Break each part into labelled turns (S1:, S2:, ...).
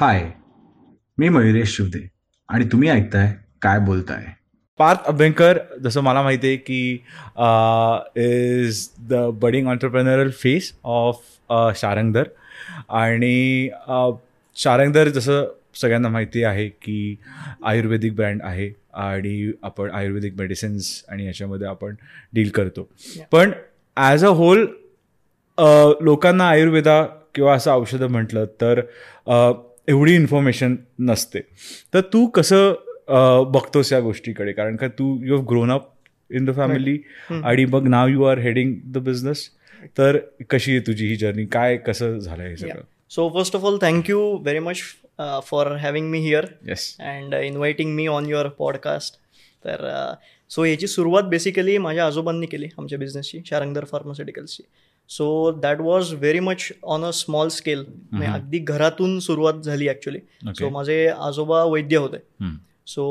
S1: हाय मी मयुरेश शिवदे आणि तुम्ही ऐकताय काय बोलताय?
S2: पार्थ अभ्यंकर जसं मला माहिती आहे की is the budding entrepreneurial face of Sharangdhar. आणि uh, शारंगधर जसं सगळ्यांना माहिती आहे की आयुर्वेदिक ब्रँड आहे आणि आपण आयुर्वेदिक मेडिसिन्स आणि याच्यामध्ये आपण डील करतो. पण ॲज अ होल लोकांना आयुर्वेदा किंवा असं औषधं म्हटलं तर uh, एवढी इन्फॉर्मेशन नसते. तर तू कसं uh, बघतोस या गोष्टीकडे? कारण का तू you have grown up in the family आणि मग नाव you are heading the business तर कशी आहे तुझी ही जर्नी काय कसं झालं हे सगळं?
S3: So first of all thank you very much for having me here
S2: yes
S3: and inviting me on your podcast तर सो याची सुरुवात बेसिकली माझ्या आजोबांनी केली आमच्या बिझनेसची Sharangdhar फार्मास्युटिकल्सची so that was very much on a small scale अगदी घरातून सुरुवात झाली ॲक्च्युली सो माझे आजोबा वैद्य होते. सो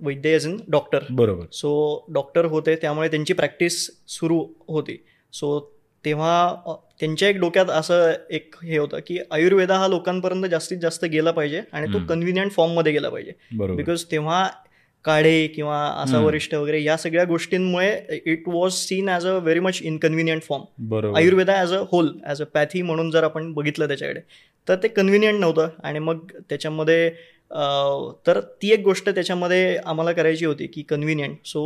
S3: वैद्य एज इन डॉक्टर
S2: बरोबर.
S3: सो डॉक्टर होते त्यामुळे त्यांची प्रॅक्टिस सुरू होती. सो तेव्हा त्यांच्या एक डोक्यात असं एक हे होतं की आयुर्वेदा हा लोकांपर्यंत जास्तीत जास्त गेला पाहिजे आणि तो. कन्व्हिनियंट फॉर्ममध्ये गेला पाहिजे. बिकॉज तेव्हा काढे किंवा असा. वरिष्ठ वगैरे या सगळ्या गोष्टींमुळे it was seen as a very much inconvenient form Ayurveda as a whole as a pathy म्हणून जर आपण बघितलं त्याच्याकडे तर ते कन्व्हिनियंट नव्हतं. आणि मग त्याच्यामध्ये तर ती एक गोष्ट त्याच्यामध्ये आम्हाला करायची होती की कन्व्हिनियंट सो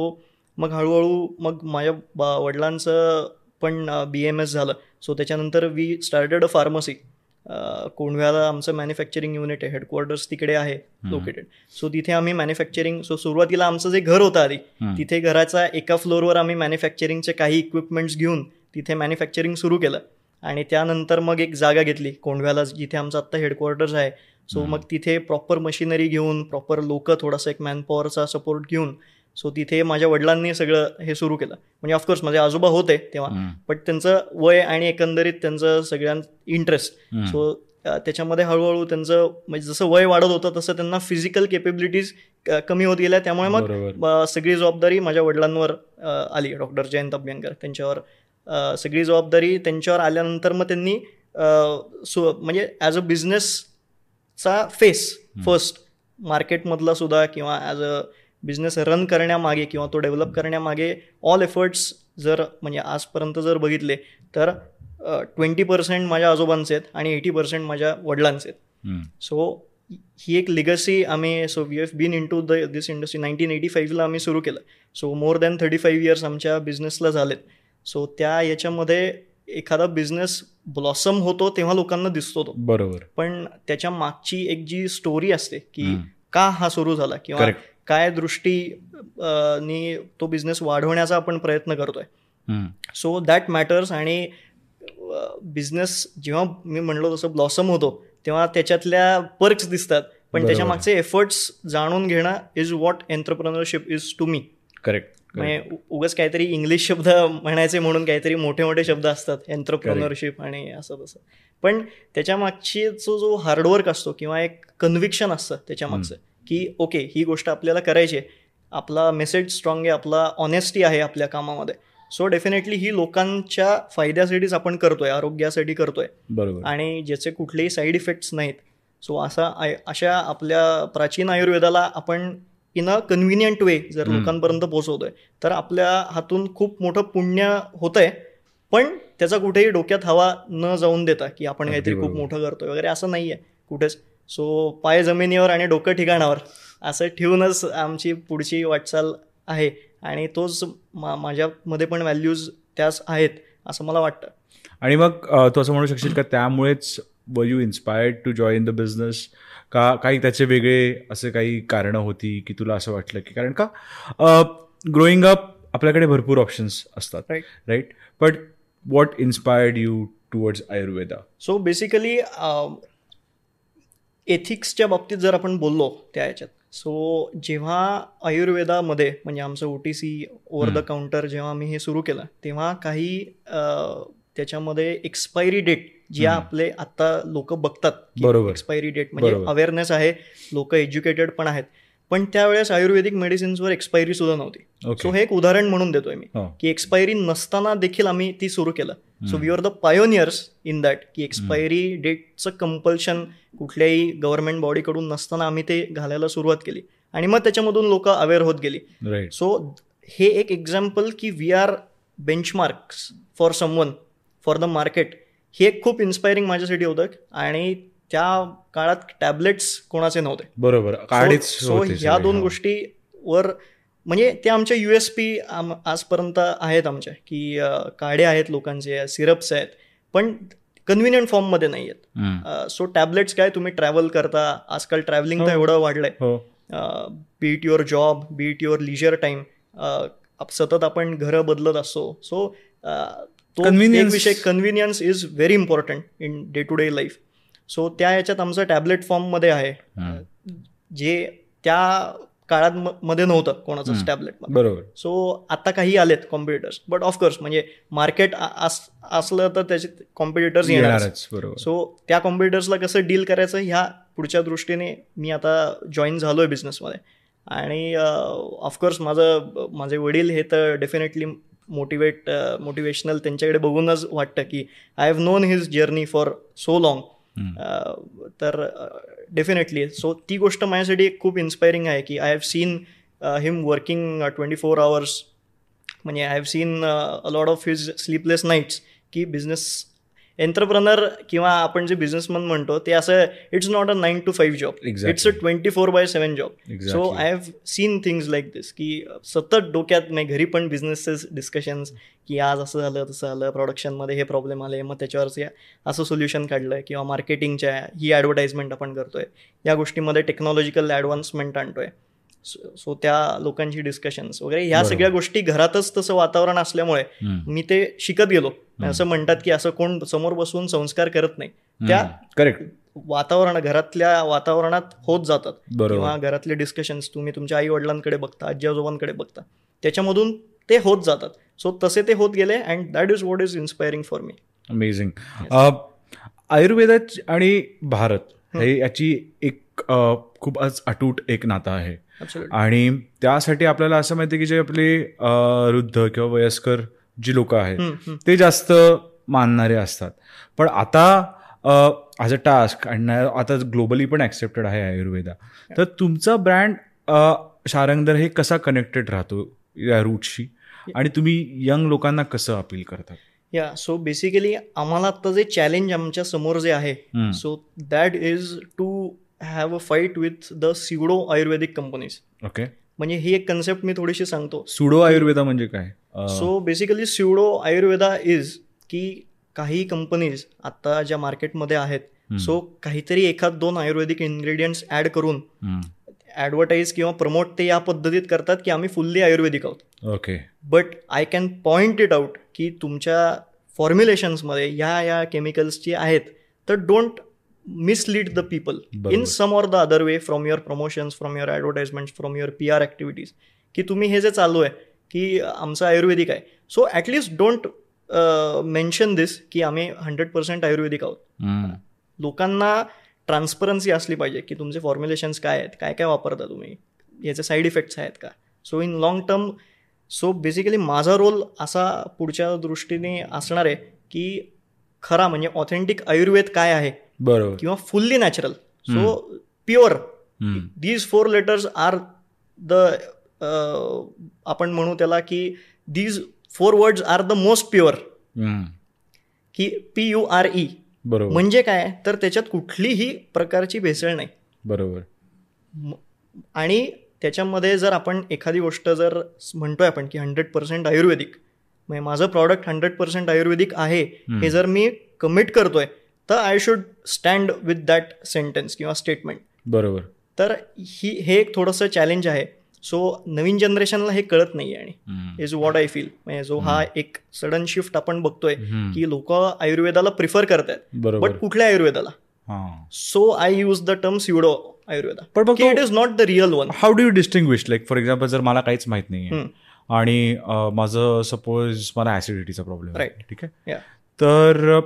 S3: मग हळूहळू मग माझ्या वडिलांचं पण बी एम एस झालं. सो त्याच्यानंतर वी स्टार्टेड अ फार्मसी कोंढव्याला आमचं मॅन्युफॅक्चरिंग युनिट आहे हेडक्वार्टर्स तिकडे आहे लोकेटेड सो तिथे आम्ही मॅन्युफॅक्चरिंग सो सुरुवातीला आमचं जे घर होतं आधी. तिथे घराचा एका फ्लोअरवर आम्ही मॅन्युफॅक्चरिंगचे काही इक्विपमेंट्स घेऊन तिथे मॅन्युफॅक्चरिंग सुरू केलं. आणि त्यानंतर मग एक जागा घेतली कोंढव्याला जिथे आमचं आत्ता हेडक्वार्टर्स आहे. सो मग तिथे प्रॉपर मशिनरी घेऊन प्रॉपर लोक थोडासा एक मॅनपॉवरचा सपोर्ट घेऊन सो तिथे माझ्या वडिलांनी सगळं हे सुरू केलं. म्हणजे ऑफकोर्स माझे आजोबा होते तेव्हा. बट त्यांचं वय आणि एकंदरीत त्यांचं सगळ्यां इंटरेस्ट. सो त्याच्यामध्ये हळूहळू त्यांचं म्हणजे जसं वय वाढत होतं तसं त्यांना फिजिकल केपेबिलिटीज कमी होत गेल्या. त्यामुळे मग सगळी जबाबदारी माझ्या वडिलांवर आली. डॉक्टर जयंत अभ्यंकर त्यांच्यावर सगळी जबाबदारी त्यांच्यावर आल्यानंतर मग त्यांनी सु म्हणजे ॲज अ बिझनेसचा फेस फर्स्ट मार्केटमधला सुद्धा किंवा ॲज अ बिझनेस रन करण्यामागे किंवा तो डेव्हलप करण्यामागे ऑल एफर्ट्स जर म्हणजे आजपर्यंत जर बघितले तर ट्वेंटी पर्सेंट माझ्या आजोबांचे आहेत आणि एटी पर्सेंट माझ्या वडिलांचे आहेत. सो ही एक लिगसी आम्ही so we have been in to the this industry nineteen eighty फाईव्हला आम्ही सुरू केलं so more than thirty five years आमच्या बिझनेसला झालेत सो त्या याच्यामध्ये एखादा बिझनेस ब्लॉसम होतो तेव्हा लोकांना दिसतो तो
S2: बरोबर
S3: पण त्याच्या मागची एक जी स्टोरी असते की. का हा सुरू झाला किंवा. काय दृष्टी नी तो बिझनेस वाढवण्याचा आपण प्रयत्न करतोय. सो दॅट मॅटर्स आणि बिझनेस जेव्हा मी म्हणलो तसं ब्लॉसम होतो तेव्हा त्याच्यातल्या पर्क्स दिसतात. पण. त्याच्या मागचे एफर्ट्स जाणून घेणं is what entrepreneurship is to me
S2: correct
S3: म्हणजे उगाच काहीतरी इंग्लिश शब्द म्हणायचे म्हणून काहीतरी मोठे मोठे शब्द असतात एंटरप्रेनरशिप आणि असं तसं. पण त्याच्या मागची जो जो हार्डवर्क असतो किंवा एक कन्व्हिक्शन असतं त्याच्या मागचं की ओके ही गोष्ट आपल्याला करायची आहे. आपला मेसेज स्ट्रॉंग आहे आपला ऑनेस्टी आहे आपल्या कामामध्ये. सो डेफिनेटली ही लोकांच्या फायद्यासाठीच आपण करतोय आरोग्यासाठी करतोय.
S2: बरोबर.
S3: आणि ज्याचे कुठलेही साईड इफेक्ट्स नाहीत. सो असा अशा आपल्या प्राचीन आयुर्वेदाला आपण इन अ कन्व्हिनियंट वे जर. लोकांपर्यंत पोहोचवतोय तर आपल्या हातून खूप मोठं पुण्य होतंय. पण त्याचा कुठेही डोक्यात हवा न जाऊन देता की आपण काहीतरी खूप. मोठं करतोय वगैरे असं नाही आहे कुठेच. सो पाय जमिनीवर आणि डोकं ठिकाणावर. असं ठेवूनच आमची पुढची वाटचाल आहे आणि तोच मा माझ्यामध्ये पण व्हॅल्यूज त्याच आहेत असं मला वाटतं.
S2: आणि मग तू असं म्हणू शकशील का त्यामुळेच were you inspired to join the business का काही त्याचे वेगळे असे काही कारणं होती की तुला असं वाटलं की कारण का ग्रोईंग अप आपल्याकडे भरपूर ऑप्शन्स असतात. Right but what inspired you towards Ayurveda
S3: so basically एथिक्सच्या बाबतीत जर आपण बोललो त्या ह्याच्यात सो जेव्हा आयुर्वेदामध्ये म्हणजे आमचं O T C over the counter जेव्हा आम्ही हे सुरू केलं तेव्हा काही त्याच्यामध्ये एक्सपायरी डेट जी. आपले आता लोक बघतात
S2: बरोबर.
S3: एक्सपायरी डेट म्हणजे. अवेअरनेस आहे लोक एज्युकेटेड पण आहेत पण त्यावेळेस आयुर्वेदिक मेडिसिन्सवर एक्सपायरी सुद्धा नव्हती. सो हे एक उदाहरण म्हणून देतोय मी
S2: हो.
S3: की एक्सपायरी नसताना देखील आम्ही ती सुरू केलं. So we are the pioneers in that की एक्सपायरी डेटचं कंपल्शन कुठल्याही गव्हर्नमेंट बॉडीकडून नसताना आम्ही ते घालायला सुरुवात केली. आणि मग त्याच्यामधून लोक अवेअर होत गेली. सो हे एक एक्झाम्पल की we are benchmarks for someone for the market हे एक खूप इन्स्पायरिंग माझ्यासाठी होतं. आणि त्या काळात टॅबलेट्स कोणाचे नव्हते
S2: बरोबर
S3: सो
S2: होते
S3: ह्या दोन. गोष्टीवर म्हणजे ते आमच्या यू एस पी आजपर्यंत आहेत आमच्या की काडे आहेत लोकांचे सिरप्स आहेत पण कन्व्हिनियंट फॉर्ममध्ये नाही. आहेत सो टॅबलेट्स काय तुम्ही ट्रॅव्हल करता आजकाल ट्रॅव्हलिंग तर
S2: हो.
S3: एवढं वाढलंय be it your job be it your leisure time सतत आपण घरं बदलत असतो सो तो. विषय convenience is very important in day to day life so त्या याच्यात आमचं टॅबलेट फॉर्ममध्ये आहे. जे त्या काळात मध्ये नव्हतं कोणाचंच. टॅबलेट
S2: बरोबर.
S3: सो आता काही आलेत कॉम्पिटिटर्स बट ऑफकोर्स म्हणजे मार्केट असलं तर त्याचे कॉम्पिटिटर्स येणार सो त्या कॉम्पिटिटर्सला कसं डील करायचं ह्या पुढच्या दृष्टीने मी आता जॉईन झालो आहे बिझनेसमध्ये आणि ऑफकोर्स माझं माझे वडील हे तर डेफिनेटली मोटिवेट मोटिवेशनल त्यांच्याकडे बघूनच वाटतं की I have known his journey for so long. तर डेफिनेटली सो ती गोष्ट माझ्यासाठी खूप इन्स्पायरिंग आहे की I have seen him working twenty four hours म्हणजे I have seen a lot of his sleepless nights की बिझनेस एंटरप्रनर किंवा आपण जे बिझनेसमन म्हणतो ते असं it's not a nine to five job. It's a twenty four by seven job so. I have seen things like this की सतत डोक्यात नाही घरी पण बिझनेसेस डिस्कशन्स की आज असं झालं तसं झालं प्रोडक्शनमध्ये हे प्रॉब्लेम आले मग त्याच्यावरच असं सोल्युशन काढलं किंवा मार्केटिंगच्या ही ॲडव्हर्टाईजमेंट आपण करतोय या गोष्टीमध्ये टेक्नॉलॉजिकल ॲडव्हान्समेंट आणतोय सो त्या लोकांची डिस्कशन्स वगैरे ह्या. सगळ्या गोष्टी घरातच तसं वातावरण असल्यामुळे. मी ते शिकत गेलो. असं म्हणतात की असं कोण समोर बसून संस्कार करत नाही. त्या
S2: करेक्ट
S3: वातावरण घरातल्या वातावरणात होत जातात. किंवा घरातले डिस्कशन्स तुम्ही तुमच्या आई वडिलांकडे बघता आजी आजोबांकडे बघता त्याच्यामधून ते होत जातात. सो तसे ते होत गेले and that is what is inspiring for me
S2: amazing आयुर्वेदात आणि भारत हे याची एक खूप आज अटूट एक नातं आहे. आणि त्यासाठी आपल्याला असं माहिती की जे आपले वृद्ध किंवा वयस्कर जी लोक आहेत ते जास्त मानणारे असतात. पण आता ॲज अ टास्क आणि आता ग्लोबली पण ॲक्सेप्टेड आहे आयुर्वेदा. तर तुमचा ब्रँड शारंगधर हे कसा कनेक्टेड राहतो या रूटशी आणि तुम्ही यंग लोकांना कसं अपील करतात
S3: या सो बेसिकली आम्हाला आता जे चॅलेंज आमच्यासमोर जे आहे. So that is to have a fight with the pseudo Ayurvedic companies
S2: okay
S3: म्हणजे ही एक कन्सेप्ट मी थोडीशी सांगतो.
S2: सुडो आयुर्वेदा म्हणजे काय?
S3: So basically pseudo Ayurveda is की काही कंपनीज आता ज्या मार्केटमध्ये आहेत सो काहीतरी एखाद दोन आयुर्वेदिक इन्ग्रेडियंट्स ॲड करून
S2: हम्म.
S3: ॲडव्हर्टाईज किंवा प्रमोट ते या पद्धतीत करतात की आम्ही फुल्ली आयुर्वेदिक आहोत.
S2: Okay
S3: but I can point it out की तुमच्या फॉर्म्युलेशन्समध्ये ह्या या केमिकल्सची आहेत तर don't mislead the people. In some or the other way from your promotions from your advertisement from your P R activities की तुम्ही हे जे चालू आहे की आमचं आयुर्वेदिक आहे so at least don't mention this की आम्ही हंड्रेड पर्सेंट आयुर्वेदिक आहोत. लोकांना ट्रान्सपरन्सी असली पाहिजे की तुमचे फॉर्म्युलेशन्स काय आहेत काय काय वापरता तुम्ही याचे साईड इफेक्ट्स आहेत का so in long term so basically माझा रोल असा पुढच्या दृष्टीने असणार आहे की खरा म्हणजे ऑथेंटिक आयुर्वेद काय आहे
S2: बरोबर.
S3: किंवा fully natural. So pure. These four letters are the आपण म्हणू त्याला की these four words are the most pure. की पी यू आर ई
S2: बरोबर.
S3: म्हणजे काय? तर त्याच्यात कुठलीही प्रकारची भेसळ नाही.
S2: बरोबर.
S3: आणि त्याच्यामध्ये जर आपण एखादी गोष्ट जर म्हणतोय आपण की हंड्रेड पर्सेंट आयुर्वेदिक म्हणजे माझं प्रॉडक्ट हंड्रेड पर्सेंट आयुर्वेदिक आहे हे जर मी कमिट करतोय तर I should stand with that sentence किंवा स्टेटमेंट
S2: बरोबर.
S3: तर ही हे एक थोडंसं चॅलेंज आहे. सो नवीन जनरेशनला हे कळत नाही आणि. इज वॉट आय फील म्हणजे जो हा एक सडन शिफ्ट आपण बघतोय. की लोक आयुर्वेदाला प्रिफर करतात बट कुठल्या आयुर्वेदाला?
S2: हा.
S3: So I use the term pseudo Ayurveda.
S2: पण
S3: it is not the real one
S2: how do you distinguish like for example जर मला काहीच माहीत नाही. आणि माझं सपोज मला ऍसिडिटीचा प्रॉब्लेम
S3: Right.
S2: ठीक आहे?
S3: Yeah.
S2: तर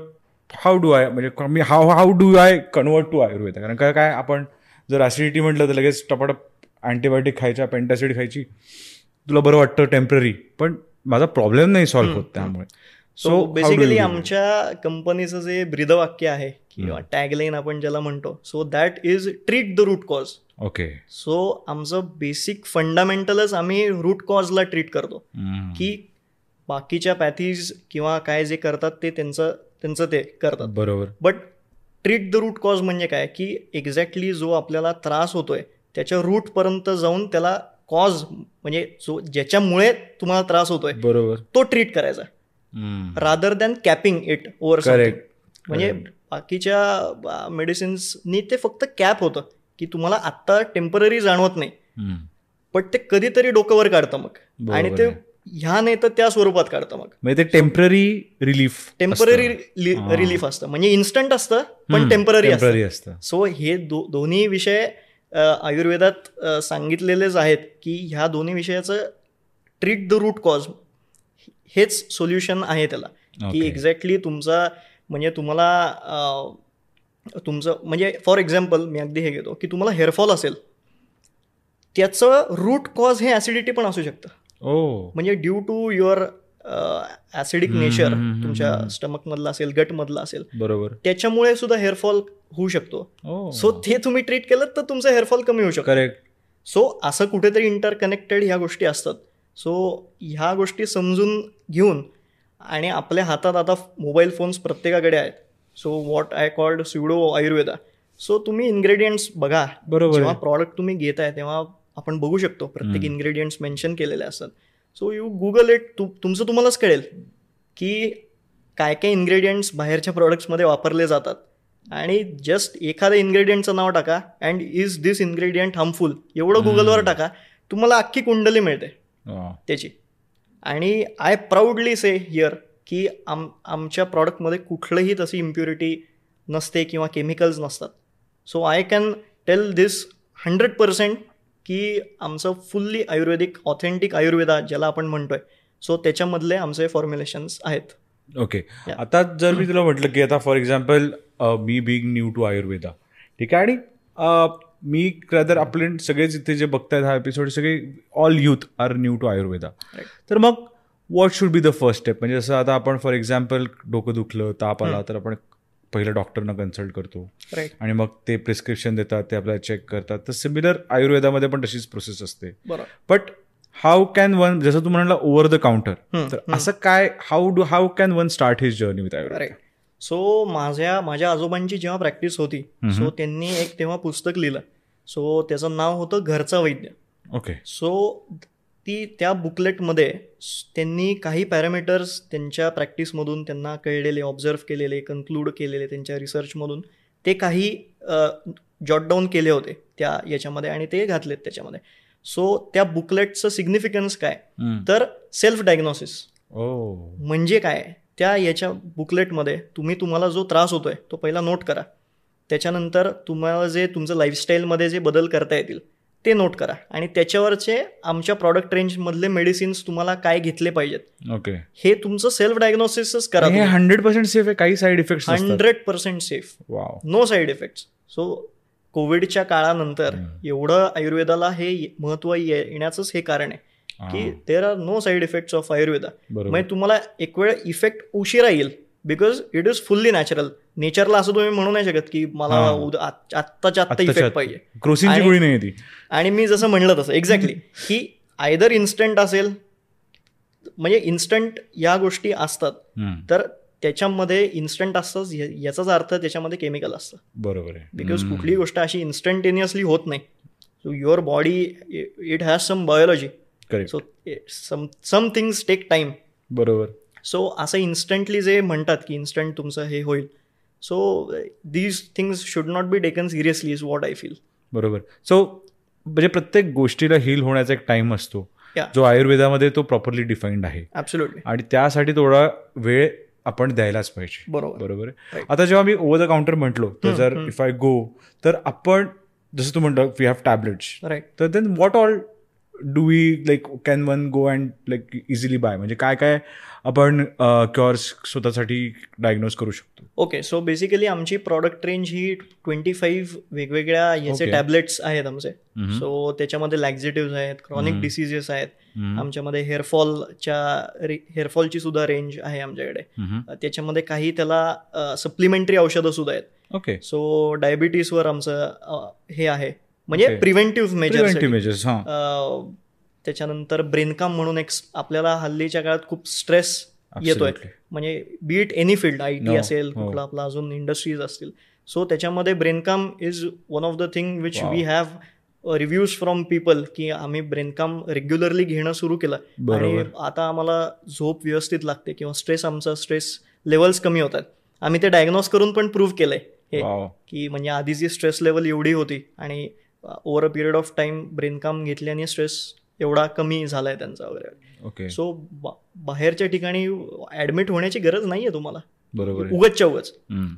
S2: हाऊ डू आय म्हणजे मी how how do I convert to Ayurveda कारण काय काय आपण जर ऍसिडिटी म्हटलं तर लगेच टपाटप अँटीबायोटिक खायच्या पेंटासिड खायची तुला बरं वाटतं टेंपररी पण माझा प्रॉब्लेम नाही सॉल्व्ह होत त्यामुळे.
S3: सो बेसिकली आमच्या कंपनीचं जे ब्रीदवाक्य आहे किंवा टॅगलाईन आपण ज्याला म्हणतो so that is treat the root cause
S2: okay
S3: so आमचं बेसिक फंडामेंटलच आम्ही रूट कॉजला ट्रीट करतो. की बाकीच्या पॅथीज किंवा काय जे करतात ते त्यांचं त्यांचं ते करतात.
S2: बरोबर.
S3: But treat the root cause म्हणजे काय? की एक्झॅक्टली जो आपल्याला त्रास होतोय त्याच्या रूटपर्यंत जाऊन त्याला कॉज म्हणजे जो ज्याच्यामुळे तुम्हाला त्रास होतोय
S2: बरोबर.
S3: तो ट्रीट करायचा. Rather than capping it over
S2: correct
S3: म्हणजे बाकीच्या मेडिसिन्सनी ते फक्त कॅप होतं की तुम्हाला आत्ता टेंपररी जाणवत नाही. पण ते कधीतरी डोकंवर काढतं मग. आणि ते ह्या नाही तर त्या स्वरूपात काढतं मग.
S2: म्हणजे ते टेंपररी रिलीफ
S3: टेंपररी रिलीफ असतं. म्हणजे इन्स्टंट असतं पण टेंपररी असतं. सो हे दोन्ही विषय आयुर्वेदात सांगितलेलेच आहेत की ह्या दोन्ही विषयाचं ट्रीट द रूट कॉज हेच सोल्युशन आहे त्याला. की. एक्झॅक्टली तुमचा म्हणजे तुम्हाला तुमचं म्हणजे फॉर एक्झाम्पल मी अगदी हे घेतो की तुम्हाला हेअरफॉल असेल त्याचं रूट कॉज हे ॲसिडिटी पण असू शकतं.
S2: ओ
S3: म्हणजे due to your acidic nature तुमच्या स्टमकमधलं असेल गटमधलं असेल
S2: बरोबर.
S3: त्याच्यामुळे सुद्धा हेअरफॉल होऊ शकतो. सो ते तुम्ही ट्रीट केलं तर तुमचं हेअरफॉल कमी होऊ शकतो.
S2: करेक्ट
S3: सो असं कुठेतरी इंटरकनेक्टेड ह्या गोष्टी असतात. सो ह्या गोष्टी समजून घेऊन आणि आपल्या हातात आता मोबाईल फोन्स प्रत्येकाकडे आहेत. So what I called pseudo Ayurveda so तुम्ही इन्ग्रेडियंट्स बघा.
S2: बरोबर
S3: जेव्हा. प्रॉडक्ट तुम्ही घेताय तेव्हा आपण बघू शकतो प्रत्येक इन्ग्रेडियंट्स मेन्शन केलेले असतात. सो यू गुगल इट तु तुमचं तुम्हालाच कळेल की काय काय इन्ग्रेडियंट्स बाहेरच्या प्रॉडक्ट्समध्ये वापरले जातात. आणि जस्ट एखाद्या इन्ग्रेडियंटचं नाव टाका and is this ingredient harmful एवढं गुगलवर टाका तुम्हाला अख्खी कुंडली मिळते. त्याची. आणि आय प्राऊडली से हिअर की आम आमच्या प्रॉडक्टमध्ये कुठलंही तशी इम्प्युरिटी नसते किंवा केमिकल्स नसतात. So I can tell this hundred percent की आमचं फुल्ली आयुर्वेदिक ऑथेंटिक आयुर्वेदा ज्याला आपण म्हणतोय सो त्याच्यामधले आमचे फॉर्म्युलेशन्स आहेत.
S2: ओके. आता जर मी तुला म्हटलं की आता फॉर एक्झाम्पल मी बिग न्यू टू आयुर्वेदा ठीक आहे? आणि मी तर आपले सगळेच इथे जे बघतायत हा एपिसोड सगळे all youth are new to Ayurveda. तर मग what should be the first step म्हणजे जसं आता आपण फॉर एक्झाम्पल डोकं दुखलं ताप आला तर आपण पहिलं डॉक्टरना कन्सल्ट करतो. आणि मग ते प्रिस्क्रिप्शन देतात ते आपल्याला चेक करतात. तर सिमिलर आयुर्वेदामध्ये पण तशीच प्रोसेस असते. बट हाऊ कॅन वन जसं तू म्हणाला ओव्हर द काउंटर तर असं काय how do how can one start his journey with Ayurveda?
S3: So माझ्या माझ्या आजोबांची जेव्हा प्रॅक्टिस होती सो त्यांनी एक तेव्हा पुस्तक लिहिलं. सो त्याचं नाव होतं घरचा वैद्य.
S2: ओके
S3: सो ती त्या बुकलेटमध्ये त्यांनी काही पॅरामीटर्स त्यांच्या प्रॅक्टिसमधून त्यांना कळलेले ऑब्झर्व केलेले कन्क्लूड केलेले त्यांच्या रिसर्चमधून ते काही जॉट डाऊन केले होते त्या याच्यामध्ये आणि ते घातलेत त्याच्यामध्ये. सो त्या बुकलेटचं सिग्निफिकन्स काय? तर सेल्फ डायग्नोसिस म्हणजे काय? त्या याच्या बुकलेटमध्ये तुम्ही तुम्हाला जो त्रास होतोय तो पहिला नोट करा. त्याच्यानंतर तुम्हाला जे तुमचं लाईफस्टाईलमध्ये जे बदल करता येतील ते नोट करा. आणि त्याच्यावरचे आमच्या प्रॉडक्ट रेंजमधले मेडिसिन्स तुम्हाला काय घेतले पाहिजेत.
S2: ओके
S3: हे तुमचं सेल्फ डायग्नोसिसच करा
S2: हे हंड्रेड पर्सेंट सेफ आहे? काही side effect
S3: hundred percent safe no side effects so कोविडच्या काळानंतर एवढं आयुर्वेदाला हे महत्त्व येण्याचंच हे कारण आहे की there are no side effects of Ayurveda म्हणजे तुम्हाला एक वेळ इफेक्ट उशिरा येईल. Because it is fully natural नेचरला असं तुम्ही म्हणू नाही शकत की मला आत्ताच्या आत्ता इफेक्ट पाहिजे.
S2: क्रोसिनची गोळी नाही ती.
S3: आणि मी जसं म्हणलं तसं एक्झॅक्टली की आयदर इन्स्टंट असेल म्हणजे इन्स्टंट या गोष्टी असतात तर त्याच्यामध्ये इन्स्टंट असतं या- याचाच अर्थ त्याच्यामध्ये केमिकल असतं.
S2: बरोबर आहे.
S3: बिकॉज कुठलीही गोष्ट अशी इन्स्टंटेनियसली होत नाही. So your body it has some biology
S2: correct
S3: so some some things take time
S2: बरोबर.
S3: सो असं इन्स्टंटली जे म्हणतात की इन्स्टंट तुमचं हे होईल so these things should not be taken seriously is what I feel
S2: बरोबर. सो म्हणजे प्रत्येक गोष्टीला हील होण्याचा एक टाइम असतो. जो आयुर्वेदामध्ये तो प्रॉपरली डिफाईन्ड आहे. आणि त्यासाठी थोडा वेळ आपण द्यायलाच पाहिजे.
S3: बरोबर.
S2: बरोबर. आता जेव्हा मी ओव्हर द काउंटर म्हटलो तर जर इफ आय गो तर आपण जसं तू म्हणतो वी हॅव टॅबलेट्स
S3: राईट
S2: तर then what all do we like can one go and like easily buy म्हणजे काय काय आपण क्युअर्स स्वतःसाठी डायग्नोज करू शकतो?
S3: ओके सो बेसिकली आमची प्रॉडक्ट रेंज ही ट्वेंटी फाईव्ह वेगवेगळ्या याचे. टॅबलेट्स आहेत आमचे. सो त्याच्यामध्ये लॅक्झेटिव्ह आहेत क्रॉनिक. डिसिजेस आहेत.
S2: हम्म.
S3: आमच्यामध्ये हेअरफॉलच्या हेअरफॉलची सुद्धा रेंज आहे आमच्याकडे. त्याच्यामध्ये काही त्याला सप्लिमेंटरी औषधं सुद्धा आहेत.
S2: ओके
S3: सो डायबिटीसवर आमचं हे आहे. म्हणजे. प्रिव्हेंटिव्ह मेजर्स
S2: प्रिव्हेंटिव्ह मेजर्स हां
S3: त्याच्यानंतर ब्रेनकाम म्हणून एक आपल्याला हल्लीच्या काळात खूप स्ट्रेस येतोय. म्हणजे be it any field I T. असेल
S2: हो.
S3: कुठला आपला अजून इंडस्ट्रीज असतील सो त्याच्यामध्ये Braincalm is one of the thing which. We have reviews from people की आम्ही ब्रेनकाम रेग्युलरली घेणं सुरू केलं आणि आता आम्हाला झोप व्यवस्थित लागते किंवा स्ट्रेस आमचा स्ट्रेस लेवल्स कमी होतात आम्ही ते डायग्नोज करून पण प्रूव्ह केलंय हे की म्हणजे आधीची स्ट्रेस लेवल एवढी होती आणि over a period of time Braincalm घेतल्याने स्ट्रेस एवढा कमी झालाय त्यांचा वगैरे.
S2: ओके.
S3: सो बाहेरच्या ठिकाणी ऍडमिट होण्याची गरज नाहीये तुम्हाला.
S2: बरोबर आहे.
S3: उगतच्या उगच.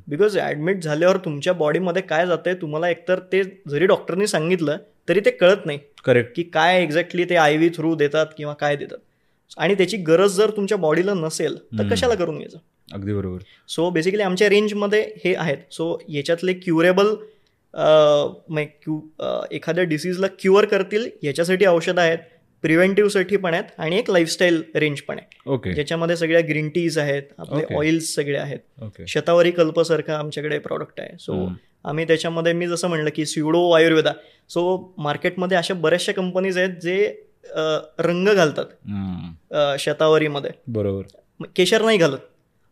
S3: बिकॉज ऍडमिट झाल्यावर तुमच्या बॉडीमध्ये काय जातंय तुम्हाला एकतर ते जरी डॉक्टरनी सांगितलं तरी ते कळत नाही.
S2: करेक्ट.
S3: की काय एक्झॅक्टली ते आय व्ही थ्रू देतात किंवा काय देतात. आणि त्याची गरज जर तुमच्या बॉडीला नसेल तर. कशाला करून घ्यायचं?
S2: अगदी बरोबर.
S3: सो बेसिकली आमच्या रेंजमध्ये हे आहेत. सो याच्यातले क्युरेबल क्यू एखाद्या डिसीजला क्युअर करतील याच्यासाठी औषधं आहेत प्रिव्हेंटिव्हसाठी पण आहेत आणि एक लाईफस्टाईल रेंज पण आहे.
S2: ओके
S3: ज्याच्यामध्ये सगळ्या ग्रीन टीज आहेत आपले
S2: Okay.
S3: ऑइल्स सगळे आहेत.
S2: ओके
S3: शतावरी कल्पसारखं आमच्याकडे प्रॉडक्ट आहे. सो
S2: हम्म.
S3: आम्ही त्याच्यामध्ये मी जसं म्हणलं की स्युडो आयुर्वेदा सो मार्केटमध्ये अशा बऱ्याचशा कंपनीज आहेत जे रंग घालतात. शतावरीमध्ये.
S2: बरोबर.
S3: केशर नाही घालत.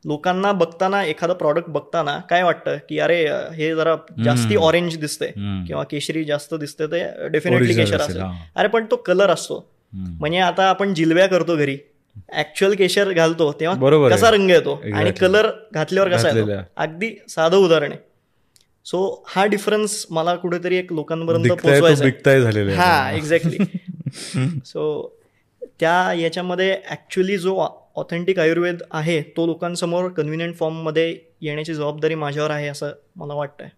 S3: लोकांना बघताना एखादं प्रॉडक्ट बघताना काय वाटतं की अरे हे जरा जास्ती. ऑरेंज दिसतंय
S2: हम्म.
S3: किंवा केशरी जास्त दिसतंय ते डेफिनेटली केशर
S2: असेल.
S3: अरे पण तो कलर असतो. म्हणजे आता आपण जिलब्या करतो घरी ऍक्च्युअल केशर घालतो तेव्हा. कसा रंग येतो आणि. कलर घातल्यावर कसा. येतो अगदी साधं उदाहरण आहे सो हा डिफरन्स मला कुठेतरी एक लोकांपर्यंत पोहोचवायचा. हा एक्झॅक्टली सो त्या याच्यामध्ये ऍक्च्युली जो ऑथेंटिक आयुर्वेद आहे तो लोकांसमोर कन्व्हिनियंट फॉर्ममध्ये येण्याची जबाबदारी माझ्यावर आहे असं मला वाटतंय.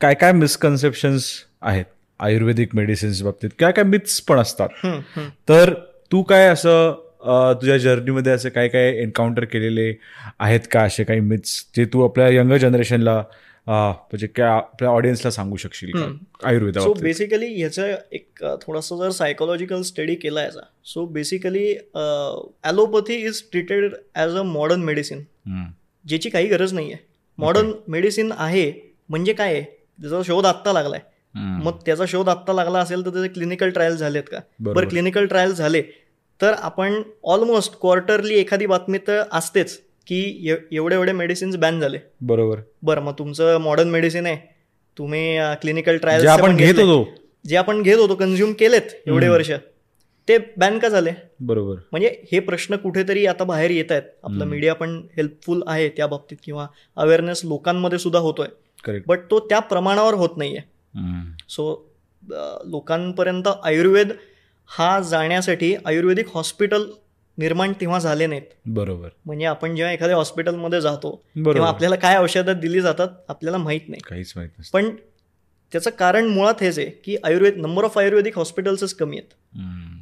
S2: काय काय मिसकन्सेप्शन्स आहेत आयुर्वेदिक मेडिसिन्स बाबतीत? काय काय मिथ्स पण असतात. तर तू काय असं तुझ्या जर्नीमध्ये असे काय काय एन्काउंटर केलेले आहेत का असे काही मिथ्स जे तू आपल्या यंगर जनरेशनला म्हणजे काय आपल्या ऑडियन्सला सांगू शकशील का?
S3: हम्म. सो बेसिकली ह्याचं एक थोडासा जर सायकोलॉजिकल स्टडी केला याचा so basically allopathy is treated as a modern medicine. ज्याची काही गरज नाही आहे मॉडर्न मेडिसिन आहे म्हणजे काय आहे? त्याचा शोध आत्ता लागलाय. मग त्याचा शोध आत्ता लागला असेल तर त्याचे क्लिनिकल ट्रायल झालेत का. बरं क्लिनिकल ट्रायल झाले तर आपण ऑलमोस्ट क्वार्टरली एखादी बातमी तर असतेच. की एव- एवढे एवढे मेडिसिन्स बॅन झाले.
S2: बरोबर.
S3: बरं मग तुमचं मॉडर्न मेडिसिन आहे. तुम्ही क्लिनिकल ट्रायल
S2: आपण घेत होतो.
S3: जे आपण घेत होतो कन्झ्युम केलेत एवढे वर्ष ते बॅन का झाले?
S2: बरोबर.
S3: म्हणजे हे प्रश्न कुठेतरी आता बाहेर येत आहेत. आपलं. मीडिया पण हेल्पफुल आहे त्या बाबतीत किंवा अवेअरनेस लोकांमध्ये सुद्धा होतोय.
S2: करेक्ट
S3: बट तो त्या प्रमाणावर होत नाहीये. सो लोकांपर्यंत आयुर्वेद हा जाण्यासाठी आयुर्वेदिक हॉस्पिटल निर्माण तेव्हा झाले नाहीत.
S2: बरोबर.
S3: म्हणजे आपण जेव्हा एखाद्या हॉस्पिटलमध्ये जातो तेव्हा आपल्याला काय औषधं दिली जातात आपल्याला माहीत नाही.
S2: काहीच माहीत नसतं.
S3: पण त्याचं कारण मुळात हेच आहे की आयुर्वेद नंबर ऑफ आयुर्वेदिक हॉस्पिटल्सच कमी आहेत.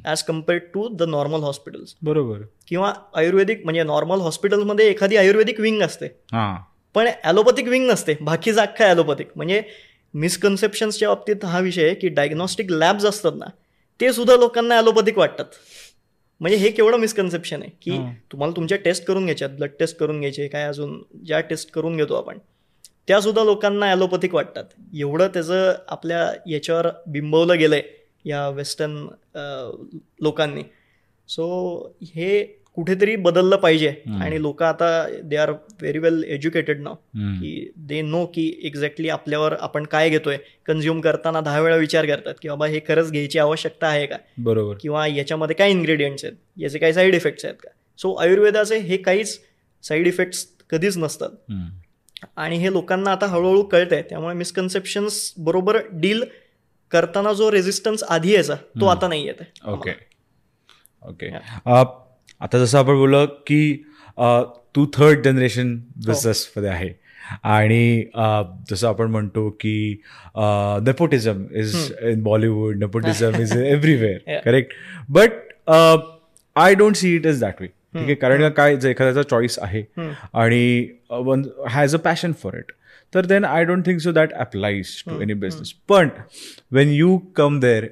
S3: As compared to the normal hospitals
S2: बरोबर.
S3: किंवा आयुर्वेदिक म्हणजे नॉर्मल हॉस्पिटलमध्ये एखादी आयुर्वेदिक विंग असते.
S2: हा.
S3: पण ॲलोपॅथिक विंग नसते. बाकीचं अख्खा ॲलोपॅथिक म्हणजे मिसकन्सेप्शन्सच्या बाबतीत हा विषय आहे की डायग्नॉस्टिक लॅब्स असतात ना ते सुद्धा लोकांना ॲलोपॅथिक वाटतात. म्हणजे हे केवढं मिसकन्सेप्शन आहे की. तुम्हाला तुमच्या टेस्ट करून घ्यायच्यात ब्लड टेस्ट करून घ्यायचे काय अजून ज्या टेस्ट करून घेतो आपण. त्या सुद्धा लोकांना ॲलोपॅथिक वाटतात. एवढं त्याचं आपल्या याच्यावर बिंबवलं गेलंय या वेस्टर्न लोकांनी. सो हे कुठेतरी बदललं पाहिजे. आणि लोक आता they are very well educated
S2: hmm.
S3: की दे नो की एक्झॅक्टली आपल्यावर आपण काय घेतोय. कन्झ्युम करताना दहा वेळा विचार करतात की बाबा हे खरंच घ्यायची आवश्यकता आहे का?
S2: बरोबर.
S3: किंवा याच्यामध्ये काय इन्ग्रेडियंट्स आहेत? याचे काही साईड इफेक्ट्स आहेत का? सो आयुर्वेदाचे हे काहीच साईड इफेक्ट्स कधीच नसतात. आणि हे लोकांना आता हळूहळू कळतंय. त्यामुळे मिसकन्सेप्शन्स बरोबर डील करताना जो रेजिस्टन्स आधी यायचा तो. आता नाही येत आहे.
S2: ओके ओके आता जसं आपण बोललो की तू थर्ड जनरेशन बिझनेसमध्ये आहे. आणि जसं आपण म्हणतो की nepotism is in Bollywood nepotism is everywhere. Correct but I don't see it is that way ठीक आहे? कारण काय जर एखाद्याचा चॉईस आहे आणि one has a passion for it तर then I don't think so that applies to any business पण वेन यू कम देअर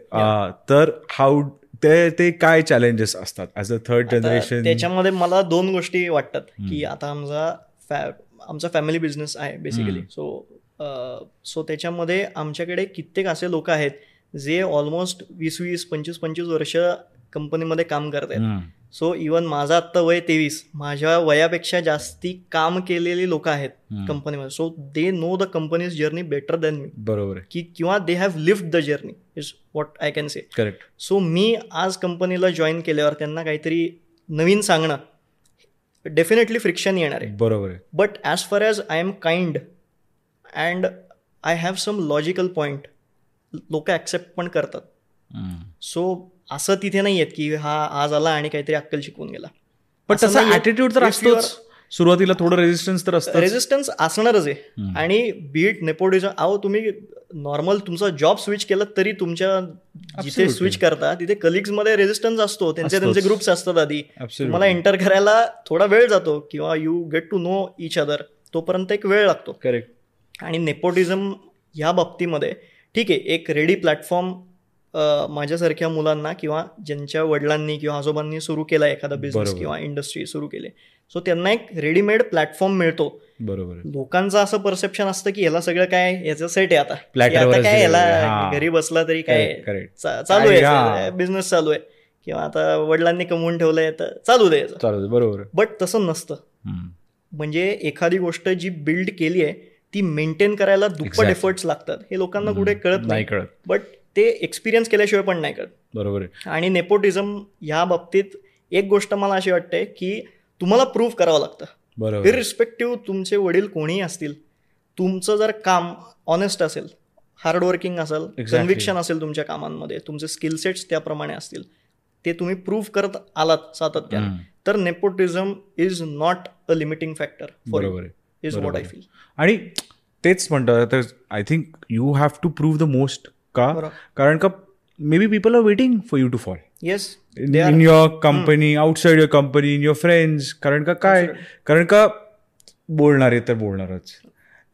S2: तर हाऊ ते ते काय चॅलेंजेस असतात ॲज अ थर्ड जनरेशन
S3: त्याच्यामध्ये मला दोन गोष्टी वाटतात की आता आमचा फॅ आमचा फॅमिली बिझनेस आहे बेसिकली सो सो त्याच्यामध्ये आमच्याकडे कित्येक असे लोक आहेत जे ऑलमोस्ट वीस वीस पंचवीस पंचवीस वर्ष कंपनीमध्ये काम करत आहेत. सो इवन माझं आत्ता वय तेवीस माझ्या वयापेक्षा जास्ती काम केलेली लोक आहेत कंपनीमध्ये so they know the company's journey better than मी
S2: बरोबर
S3: की किंवा they have lived the journey is what I can say
S2: correct
S3: so मी आज कंपनीला जॉईन केल्यावर त्यांना काहीतरी नवीन सांगणं डेफिनेटली फ्रिक्शन येणार आहे.
S2: बरोबर आहे.
S3: But as far as I am kind and I have some logical point लोक ॲक्सेप्ट पण करतात. सो असं तिथे नाही आहेत की हा आज आला आणि काहीतरी अक्कल शिकवून गेला.
S2: पण तसा. ऍटिट्यूड तर असतोच. सुरुवातीला थोडं रेजिस्टन्स तर असतं
S3: रेजिस्टन्स असणारच आहे. आणि बीट नेपोटिझम अहो तुम्ही नॉर्मल तुमचा जॉब स्विच केलं तरी तुमच्या जिथे. स्विच करता तिथे कलिग्समध्ये रेजिस्टन्स असतो. त्यांचे त्यांचे. ग्रुप्स असतात आधी. तुम्हाला एंटर करायला थोडा वेळ जातो किंवा you get to know each other तोपर्यंत एक वेळ लागतो.
S2: करेक्ट
S3: आणि नेपोटिझम ह्या बाबतीमध्ये ठीक आहे एक रेडी प्लॅटफॉर्म माझ्यासारख्या मुलांना किंवा ज्यांच्या वडिलांनी किंवा आजोबांनी सुरू केला एखादा बिझनेस. किंवा इंडस्ट्री सुरू केली. सो त्यांना एक रेडीमेड प्लॅटफॉर्म मिळतो.
S2: बरोबर.
S3: लोकांचं असं परसेप्शन असतं की ह्याला सगळं काय याचं सेट आहे आता. काय
S2: हा.
S3: घरी बसला तरी काय चालू. आहे. बिझनेस चालू आहे. किंवा आता वडिलांनी कमवून ठेवलंय तर चालू दे याचं.
S2: चालू दे, बरोबर.
S3: बट तसं नसतं. म्हणजे एखादी गोष्ट जी बिल्ड केली आहे ती मेंटेन करायला दुप्पट. एफर्ट्स लागतात. हे लोकांना कुठे कळत
S2: नाही कळत.
S3: बट ते एक्सपिरियन्स केल्याशिवाय पण नाही कळत
S2: बरोबर आहे
S3: आणि नेपोटिझम ह्या बाबतीत एक गोष्ट मला अशी वाटते की तुम्हाला प्रूव्ह करावं लागतं
S2: बरोबर.
S3: इरिस्पेक्टिव्ह तुमचे वडील कोणीही असतील तुमचं जर काम ऑनेस्ट असेल हार्डवर्किंग असेल. कन्व्हिक्शन असेल तुमच्या कामांमध्ये तुमचे स्किल सेट्स त्याप्रमाणे असतील ते तुम्ही प्रूव्ह करत आलात सातत्याने. तर nepotism is not a limiting factor
S2: बरोबर
S3: इज वॉट आय फील
S2: आणि तेच म्हणतात I think you have to prove the most का. कारण का maybe people are waiting for you to fall
S3: yes
S2: in your company outside your company in your friends कारण का काय? कारण का बोलणार आहे तर बोलणारच.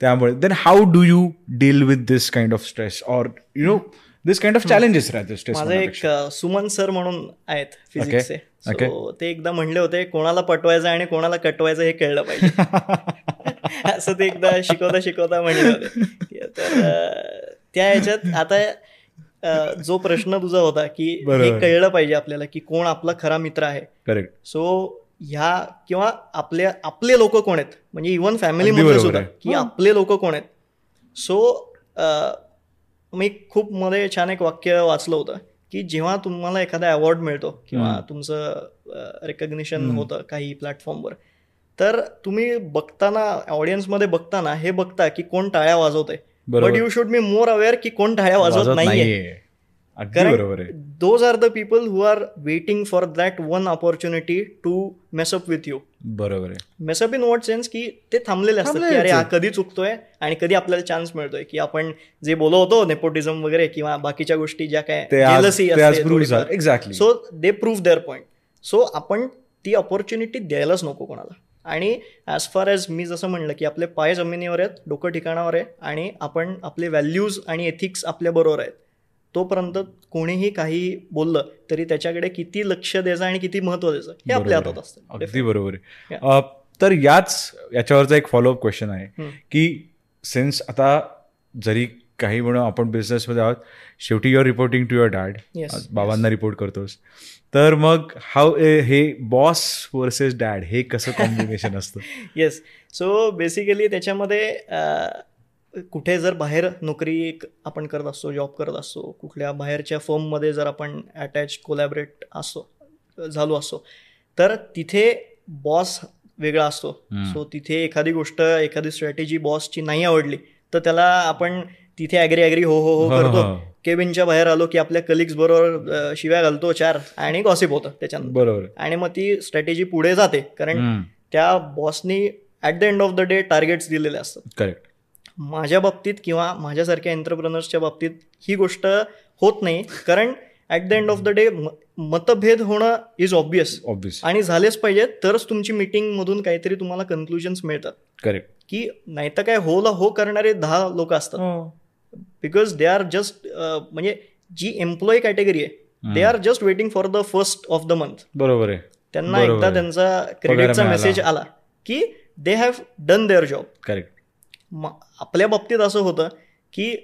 S2: त्यामुळे then how do you deal with this kind of stress or you know this kind of challenges राहते स्ट्रेस
S3: माझे एक सुमन सर म्हणून आहेत फिजिक्सचे ते एकदा म्हणले होते कोणाला पटवायचं आणि कोणाला कटवायचं हे कळलं पाहिजे. असं ते एकदा शिकवता शिकवता म्हणले होते. तर त्या ह्याच्यात आता जो प्रश्न तुझा होता की हे. कळलं पाहिजे आपल्याला की कोण आपला खरा मित्र आहे.
S2: करेक्ट
S3: सो ह्या किंवा आपल्या आपले लोक कोण आहेत? म्हणजे इव्हन फॅमिलीमध्ये
S2: बरोबर
S3: सुद्धा. की आपले लोक कोण आहेत? सो मी खूप मध्ये छान एक वाक्य वाचलं होतं की जेव्हा तुम्हाला एखादा अवॉर्ड मिळतो किंवा तुमचं रेकग्निशन होतं काही प्लॅटफॉर्मवर तर तुम्ही बघताना ऑडियन्समध्ये बघताना हे बघता की कोण टाळ्या वाजवतंय.
S2: बरोबर.
S3: But you should be more aware की कोण टाळ्या वाजवत नाहीये.
S2: अगदी बरोबर आहे.
S3: Those are the people who are waiting for that one opportunity to mess up with you
S2: बरोबर आहे.
S3: मेसअप इन वॉट सेन्स की ते थांबलेले असतात की अरे हा. कधी चुकतोय आणि कधी आपल्याला चान्स मिळतोय की आपण जे बोलत होतो नेपोटिझम वगैरे किंवा बाकीच्या गोष्टी ज्या काय. So they prove their point so आपण ती ऑपॉर्च्युनिटी द्यायलाच नको कोणाला. आणि ॲज फार ॲज मी जसं म्हणलं की आपले पाय जमिनीवर आहेत डोकं ठिकाणावर आहे आणि आपण आपले व्हॅल्यूज आणि एथिक्स आपल्या बरोबर आहेत. तोपर्यंत कोणीही काही बोललं तरी त्याच्याकडे किती लक्ष द्यायचं आणि किती महत्त्व द्यायचं हे आपल्या हातात. असतं.
S2: अगदी बरोबर आहे. तर याच याच्यावरचा एक फॉलोअप क्वेश्चन आहे की सिन्स आता जरी काही म्हणून आपण बिझनेसमध्ये आहोत शेवटी your reporting to your dad बाबांना रिपोर्ट करतोस. तर मग हाऊ हे बॉस वर्सेस डॅड हे कसं कॉम्बिनेशन असतं?
S3: येस सो बेसिकली त्याच्यामध्ये कुठे जर बाहेर नोकरी एक आपण करत असतो जॉब करत असतो कुठल्या बाहेरच्या फर्ममध्ये जर आपण अटॅच कोलॅबरेट असतो झालो असतो तर तिथे बॉस वेगळा असतो. सो तिथे एखादी गोष्ट एखादी स्ट्रॅटेजी बॉसची नाही आवडली तर त्याला आपण तिथे ॲग्री ॲग्री हो हो हो करतो. केबिनच्या बाहेर आलो की आपल्या कलिग्स बरोबर शिव्या घालतो चार आणि गॉसिप होतं त्याच्यानंतर.
S2: बरोबर.
S3: आणि मग ती स्ट्रॅटेजी पुढे जाते कारण. त्या बॉसनी at the end of the day targets दिलेले असतात.
S2: करेक्ट
S3: माझ्या बाबतीत किंवा माझ्यासारख्या एंटरप्रेनर्सच्या बाबतीत ही गोष्ट होत नाही कारण at the end of the day मतभेद होणं इज ऑब्विस
S2: ऑब्विस
S3: आणि झालेच पाहिजे तरच तुमची मीटिंगमधून काहीतरी तुम्हाला कन्क्लुजन्स मिळतात.
S2: करेक्ट
S3: की नाही तर काय होला हो करणारे दहा लोक असतात.
S2: हो.
S3: बिकॉज दे आर जस्ट म्हणजे जी एम्प्लॉई कॅटेगरी आहे they are just waiting for the first of the month
S2: बरोबर आहे.
S3: त्यांना एकदा. त्यांचा क्रेडिटचा. मेसेज आला की they have done their job
S2: correct
S3: आपल्या बाबतीत असं होतं की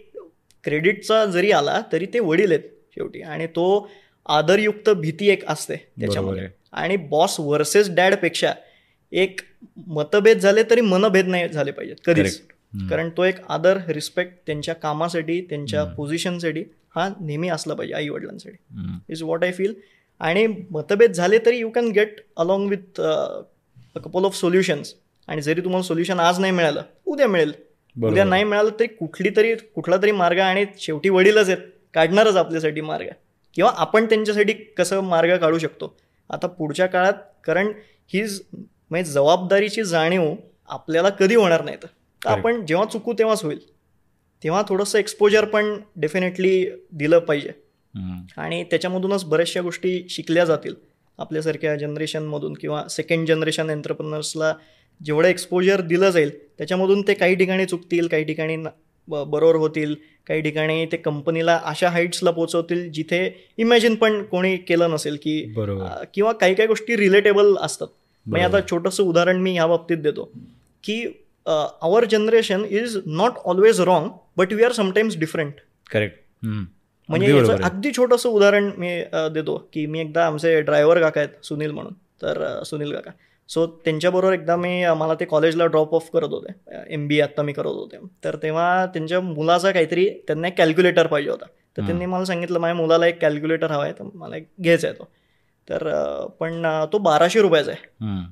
S3: क्रेडिटचा जरी आला तरी ते वडील आहेत शेवटी. आणि तो आदरयुक्त भीती एक असते त्याच्यामध्ये. आणि बॉस वर्सेस डॅडपेक्षा एक मतभेद झाले तरी मनभेद नाही झाले पाहिजेत कधीच. कारण तो एक आदर रिस्पेक्ट त्यांच्या कामासाठी त्यांच्या पोझिशनसाठी हा नेहमी असला पाहिजे आई वडिलांसाठी. इज वॉट आय फील आणि मतभेद झाले तरी you can get along with a couple of solutions आणि जरी तुम्हाला सोल्युशन आज नाही मिळालं उद्या मिळेल. उद्या नाही मिळालं तरी कुठली तरी कुठला तरी मार्ग आणि शेवटी वडीलच आहेत. काढणारच आपल्यासाठी मार्ग. किंवा आपण त्यांच्यासाठी कसं मार्ग काढू शकतो? आता पुढच्या काळात कारण ही म्हणजे जबाबदारीची जाणीव आपल्याला कधी होणार नाही तर तर आपण जेव्हा चुकू तेव्हाच होईल. तेव्हा थोडंसं एक्सपोजर पण डेफिनेटली दिलं पाहिजे. आणि त्याच्यामधूनच बऱ्याचशा गोष्टी शिकल्या जातील. आपल्यासारख्या जनरेशनमधून किंवा सेकंड जनरेशन एंटरप्रिनर्सला जेवढं एक्सपोजर दिलं जाईल त्याच्यामधून ते काही ठिकाणी चुकतील काही ठिकाणी बरोबर होतील काही ठिकाणी ते कंपनीला अशा हाईट्सला पोहोचवतील जिथे इमॅजिन पण कोणी केलं नसेल की किंवा काही काही गोष्टी रिलेटेबल असतात. म्हणजे आता छोटंसं उदाहरण मी ह्या बाबतीत देतो की our generation is not always wrong but we are sometimes different
S2: correct.
S3: म्हणजे
S2: अगदी
S3: याचं छोटंसं उदाहरण मी अ, देतो की मी एकदा आमचे ड्रायव्हर काका आहेत सुनील म्हणून. तर अ, सुनील काका. सो त्यांच्याबरोबर एकदा मी अ, मला ते कॉलेजला ड्रॉप ऑफ करत होते. एम बी आत्ता मी करत होते. तर तेव्हा त्यांच्या मुलाचा काहीतरी त्यांना एक कॅल्क्युलेटर पाहिजे होता. तर त्यांनी मला सांगितलं माझ्या मुलाला एक कॅल्क्युलेटर हवा आहे तर मला एक घ्यायचा आहे तो. तर पण तो बाराशे रुपयाचा आहे.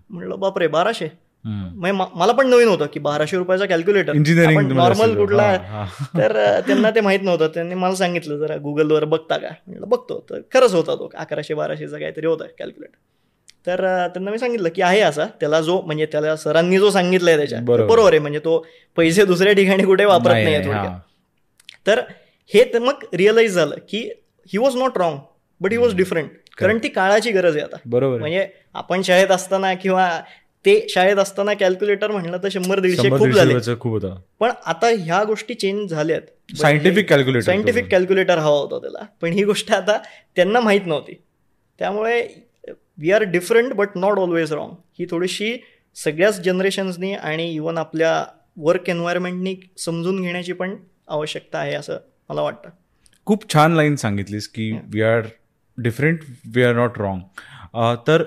S3: म्हणलं बापरे बाराशे? मला पण नवीन होतं की बाराशे रुपयाचा
S2: कॅल्क्युलेटरमध्ये
S3: नॉर्मल. कुठला. तर त्यांना ते माहीत नव्हतं. त्यांनी मला सांगितलं जरा गुगलवर बघता का? म्हणलं बघतो. तर खरंच होता तो. अकराशे बाराशेचा काहीतरी होता कॅल्क्युलेटर तर त्यांना मी सांगितलं की आहे असा. त्याला जो म्हणजे त्याला सरांनी जो सांगितलंय त्याच्या. तर
S2: बरोबर.
S3: आहे. म्हणजे तो पैसे दुसऱ्या ठिकाणी कुठे वापरत
S2: नाही,
S3: थोडक्यात.
S2: हा.
S3: तर हे तर मग रिअलाइज झालं की he was not wrong but he was different कारण ती काळाची गरज आहे आता.
S2: बरोबर.
S3: म्हणजे आपण शाळेत असताना किंवा ते शाळेत असताना कॅल्क्युलेटर म्हणलं तर शंभर दीडशे खूप झाले.
S2: खूप होता.
S3: पण आता ह्या गोष्टी चेंज झाल्यात.
S2: सायंटिफिक कॅल्क्युलेटर
S3: सायंटिफिक कॅल्क्युलेटर हवा होता त्याला. पण ही गोष्ट आता त्यांना माहीत नव्हती. त्यामुळे we are different but not always wrong ही थोडीशी सगळ्याच जनरेशन्सनी आणि इवन आपल्या वर्क एन्व्हायरमेंटनी समजून घेण्याची पण आवश्यकता आहे असं मला वाटतं.
S2: खूप छान लाईन सांगितलीस की we are different we are not wrong तर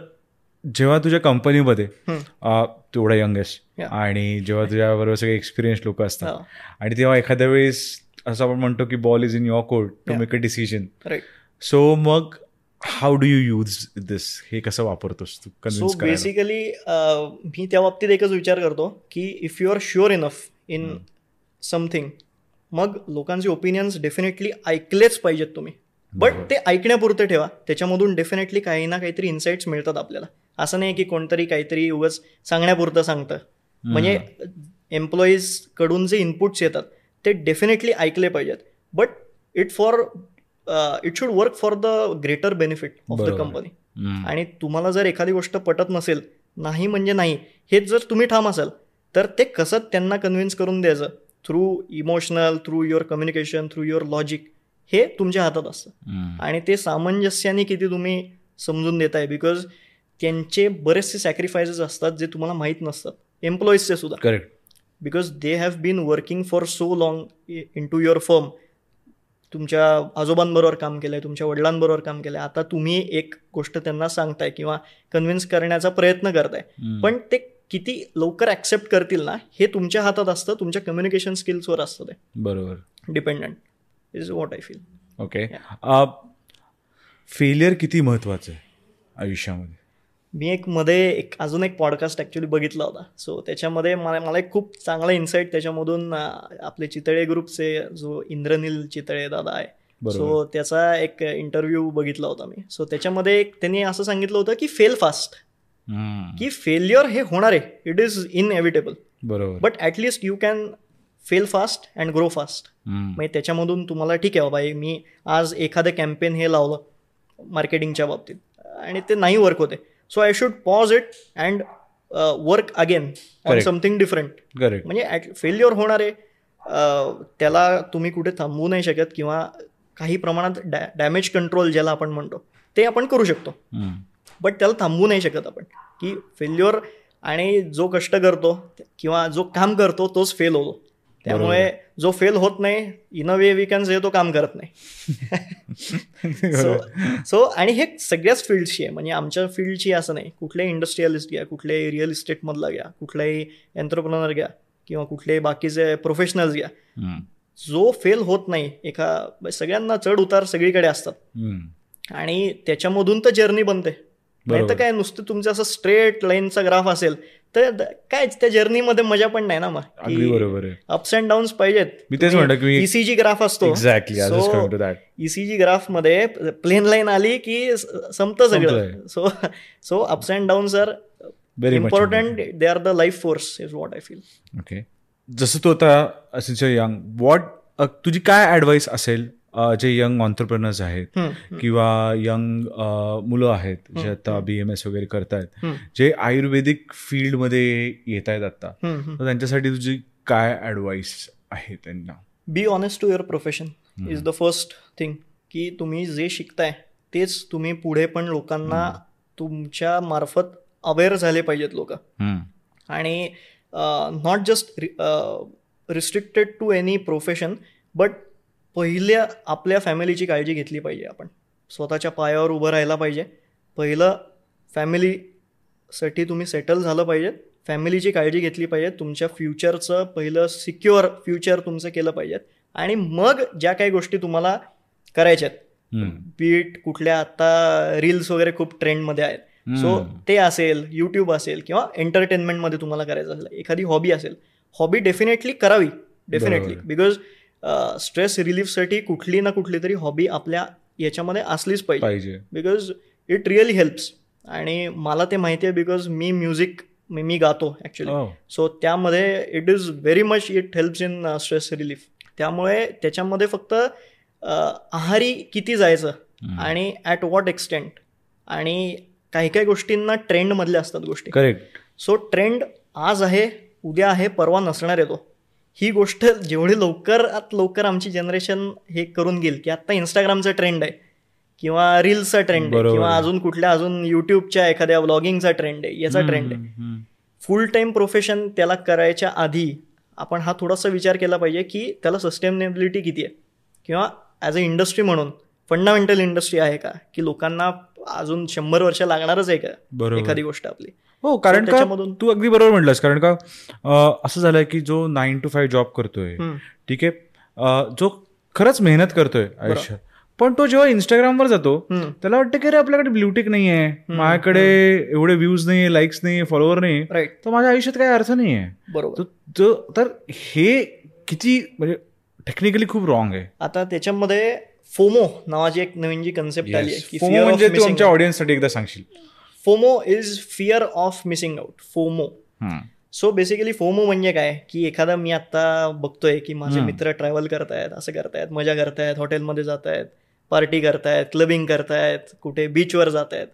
S2: जेव्हा तुझ्या कंपनीमध्ये अ, तू एवढा यंगेस्ट. आणि जेव्हा तुझ्याबरोबर सगळे एक्सपिरियन्स लोक असतात.
S3: हा.
S2: आणि तेव्हा एखाद्या वेळेस असं आपण म्हणतो की ball is in your court to. Make a decision so मग how do you use this हे कसं वापरतोस तू?
S3: सो
S2: कन्व्हिन्स
S3: बेसिकली मी त्या बाबतीत एकच विचार करतो की if you are sure enough in something मग लोकांचे ओपिनियन्स डेफिनेटली ऐकलेच पाहिजेत तुम्ही. बट ते ऐकण्यापुरते ठेवा. त्याच्यामधून डेफिनेटली काही ना काहीतरी इन्साइट्स मिळतात आपल्याला. असं नाही की कोणतरी काहीतरी उगाच सांगण्यापुरतं सांगतं. म्हणजे एम्प्लॉईजकडून जे इनपुट्स येतात ते डेफिनेटली ऐकले पाहिजेत. But it for it should work for the greater benefit of the. Company आणि तुम्हाला जर एखादी गोष्ट पटत नसेल नाही म्हणजे नाही हेच जर तुम्ही ठाम असाल तर ते कसं त्यांना कन्व्हिन्स करून द्यायचं? Through emotional through your communication through your logic हे तुमच्या हातात असतं. आणि ते सामंजस्याने किती तुम्ही समजून देताय बिकॉज त्यांचे बरेचसे सॅक्रिफायसेस असतात जे तुम्हाला माहीत नसतात. एम्प्लॉईजचे सुद्धा.
S2: Correct
S3: because they have been working for so long in to your firm तुमच्या आजोबांबरोबर काम केलंय तुमच्या वडिलांबरोबर काम केलंय. आता तुम्ही एक गोष्ट त्यांना सांगताय किंवा कन्व्हिन्स करण्याचा प्रयत्न करताय. पण ते किती लवकर ऍक्सेप्ट करतील ना हे तुमच्या हातात असतं तुमच्या कम्युनिकेशन स्किल्सवर असतं ते.
S2: बरोबर.
S3: Dependent is what I feel
S2: okay failure किती महत्वाचं आहे आयुष्यामध्ये?
S3: मी एक मध्ये एक अजून एक पॉडकास्ट ॲक्च्युली बघितला होता. सो त्याच्यामध्ये मला मला एक खूप चांगला इन्साईट त्याच्यामधून आपले चितळे ग्रुपचे जो इंद्रनील चितळे दादा आहे. सो त्याचा एक इंटरव्ह्यू बघितला होता मी. सो त्याच्यामध्ये एक त्यांनी असं सांगितलं होतं की फेल फास्ट. की फेल्युअर हे होणार आहे. इट इज इनएव्हिटेबल
S2: बरोबर.
S3: But at least you can fail fast and grow fast. म्हणजे त्याच्यामधून तुम्हाला ठीक आहे बाबा मी आज एखादं कॅम्पेन हे लावलं मार्केटिंगच्या बाबतीत आणि ते नाही वर्क होते so I should pause it and work again on. Something different म्हणजे फेल्युअर होणार आहे अं, त्याला तुम्ही कुठे थांबवू नाही शकत किंवा काही प्रमाणात डॅ डॅमेज कंट्रोल ज्याला आपण म्हणतो ते आपण करू शकतो. बट त्याला थांबवू नाही शकत आपण की फेल्युअर आणि जो कष्ट करतो किंवा जो काम करतो तोच फेल होतो त्यामुळे जो फेल होत नाही in a way we can say तो काम करत नाही. सो सो आणि हे सगळ्याच फील्डची आहे. म्हणजे आमच्या फील्डची असं नाही. कुठल्याही इंडस्ट्रियलिस्ट घ्या कुठल्याही रिअल इस्टेटमधला घ्या कुठल्याही एंटरप्रिनर घ्या किंवा कुठलेही बाकीचे प्रोफेशनल्स घ्या. जो फेल होत नाही एका सगळ्यांना चढ उतार सगळीकडे असतात. आणि त्याच्यामधून तर जर्नी बनते. नाही तर. काय नुसतं तुमचं असं स्ट्रेट लाईनचा ग्राफ असेल तर काय त्या जर्नीमध्ये मजा पण नाही ना
S2: अगदी
S3: मग
S2: बरोबर
S3: अप्स अँड डाऊन्स पाहिजेत.
S2: मी तेच म्हणतो
S3: ईसीजी ग्राफ असतो. ईसीजी ग्राफमध्ये प्लेन लाईन आली की संपतं सगळं. So so ups and downs are
S2: very
S3: important they are the life force is what I feel
S2: okay जसं तू आता सिन्स यंग वॉट तुझी काय ॲडवाईस असेल जे यंग ऑन्टरप्रिनर्स आहेत किंवा यंग मुलं आहेत जे आता बी एम एस वगैरे करतायत. जे आयुर्वेदिक फील्डमध्ये येत आहेत आता तर त्यांच्यासाठी तुझी काय ॲडवाईस आहे त्यांना?
S3: Be honest to your profession is the first thing की तुम्ही जे शिकताय तेच तुम्ही पुढे पण लोकांना तुमच्या मार्फत अवेअर झाले पाहिजेत लोक. आणि not just restricted to any profession but पहिल्या आपल्या फॅमिलीची काळजी घेतली पाहिजे आपण. स्वतःच्या पायावर उभं राहायला पाहिजे. पहिलं फॅमिलीसाठी तुम्ही सेटल झालं पाहिजे. फॅमिलीची काळजी घेतली पाहिजे. तुमच्या फ्युचरचं पहिलं सिक्युअर फ्युचर तुमचं केलं पाहिजे. आणि मग ज्या काही गोष्टी तुम्हाला करायच्यात.
S2: हम्म.
S3: बीट कुठल्या आता रील्स वगैरे खूप ट्रेंडमध्ये आहेत. सो ते असेल यूट्यूब असेल किंवा एंटरटेनमेंटमध्ये तुम्हाला करायचं असेल एखादी हॉबी असेल. हॉबी डेफिनेटली करावी. डेफिनेटली. बिकॉज स्ट्रेस रिलीफसाठी कुठली ना कुठली तरी हॉबी आपल्या याच्यामध्ये असलीच पाहिजे. बिकॉज इट रिअली हेल्प्स आणि मला ते माहिती आहे बिकॉज मी म्युझिक मी मी गातो ॲक्च्युली
S2: Oh.
S3: सो त्यामध्ये it is very much it helps in stress relief त्यामुळे त्याच्यामध्ये फक्त आहारी किती जायचं. आणि ॲट वॉट एक्सटेंट आणि काही काही गोष्टींना ट्रेंडमधल्या असतात गोष्टी.
S2: करेक्ट
S3: सो ट्रेंड आज आहे उद्या आहे परवा नसणार आहे तो. ही गोष्ट जेवढी लवकरात लवकर आमची जनरेशन हे करून घेईल की आत्ता इंस्टाग्रामचा ट्रेंड आहे किंवा रील्सचा ट्रेंड आहे किंवा. अजून कुठल्या अजून युट्यूबच्या एखाद्या व्लॉगिंगचा ट्रेंड आहे याचा ट्रेंड आहे. फुल टाईम प्रोफेशन त्याला करायच्या आधी आपण हा थोडासा विचार केला पाहिजे की त्याला सस्टेनेबिलिटी किती आहे? किंवा ॲज अ इंडस्ट्री म्हणून फंडामेंटल इंडस्ट्री आहे का? की लोकांना अजून शंभर वर्ष लागणारच आहे का. एखादी गोष्ट आपली.
S2: हो कारण का तू अगदी बरोबर म्हटलंस कारण का असं झालंय की जो नाईन टू फाईव्ह जॉब करतोय. ठीक आहे जो खरंच मेहनत करतोय आयुष्यात पण तो जेव्हा इंस्टाग्रामवर जातो. त्याला वाटतं की अरे आपल्याकडे ब्ल्यूटिक नाहीये माझ्याकडे एवढे व्ह्यूज नाहीये लाईक्स नाहीये फॉलोअर नाही तर माझ्या आयुष्यात काही अर्थ नाहीये.
S3: बरोबर.
S2: तो- तो- तर हे किती म्हणजे टेक्निकली खूप रॉंग आहे.
S3: आता त्याच्यामध्ये फोमो नावाची एक नवीन जी कन्सेप्ट आली आहे of
S2: म्हणजे तू आमच्या. ऑडियन्ससाठी एकदा सांगशील.
S3: FOMO is fear of missing out FOMO. So basically FOMO म्हणजे काय? की एखादा मी आता बघतोय की माझे. मित्र ट्रॅव्हल करतायत असं करतायत मजा करतायत हॉटेलमध्ये जात आहेत पार्टी करतायत क्लबिंग करतायत कुठे बीचवर जात आहेत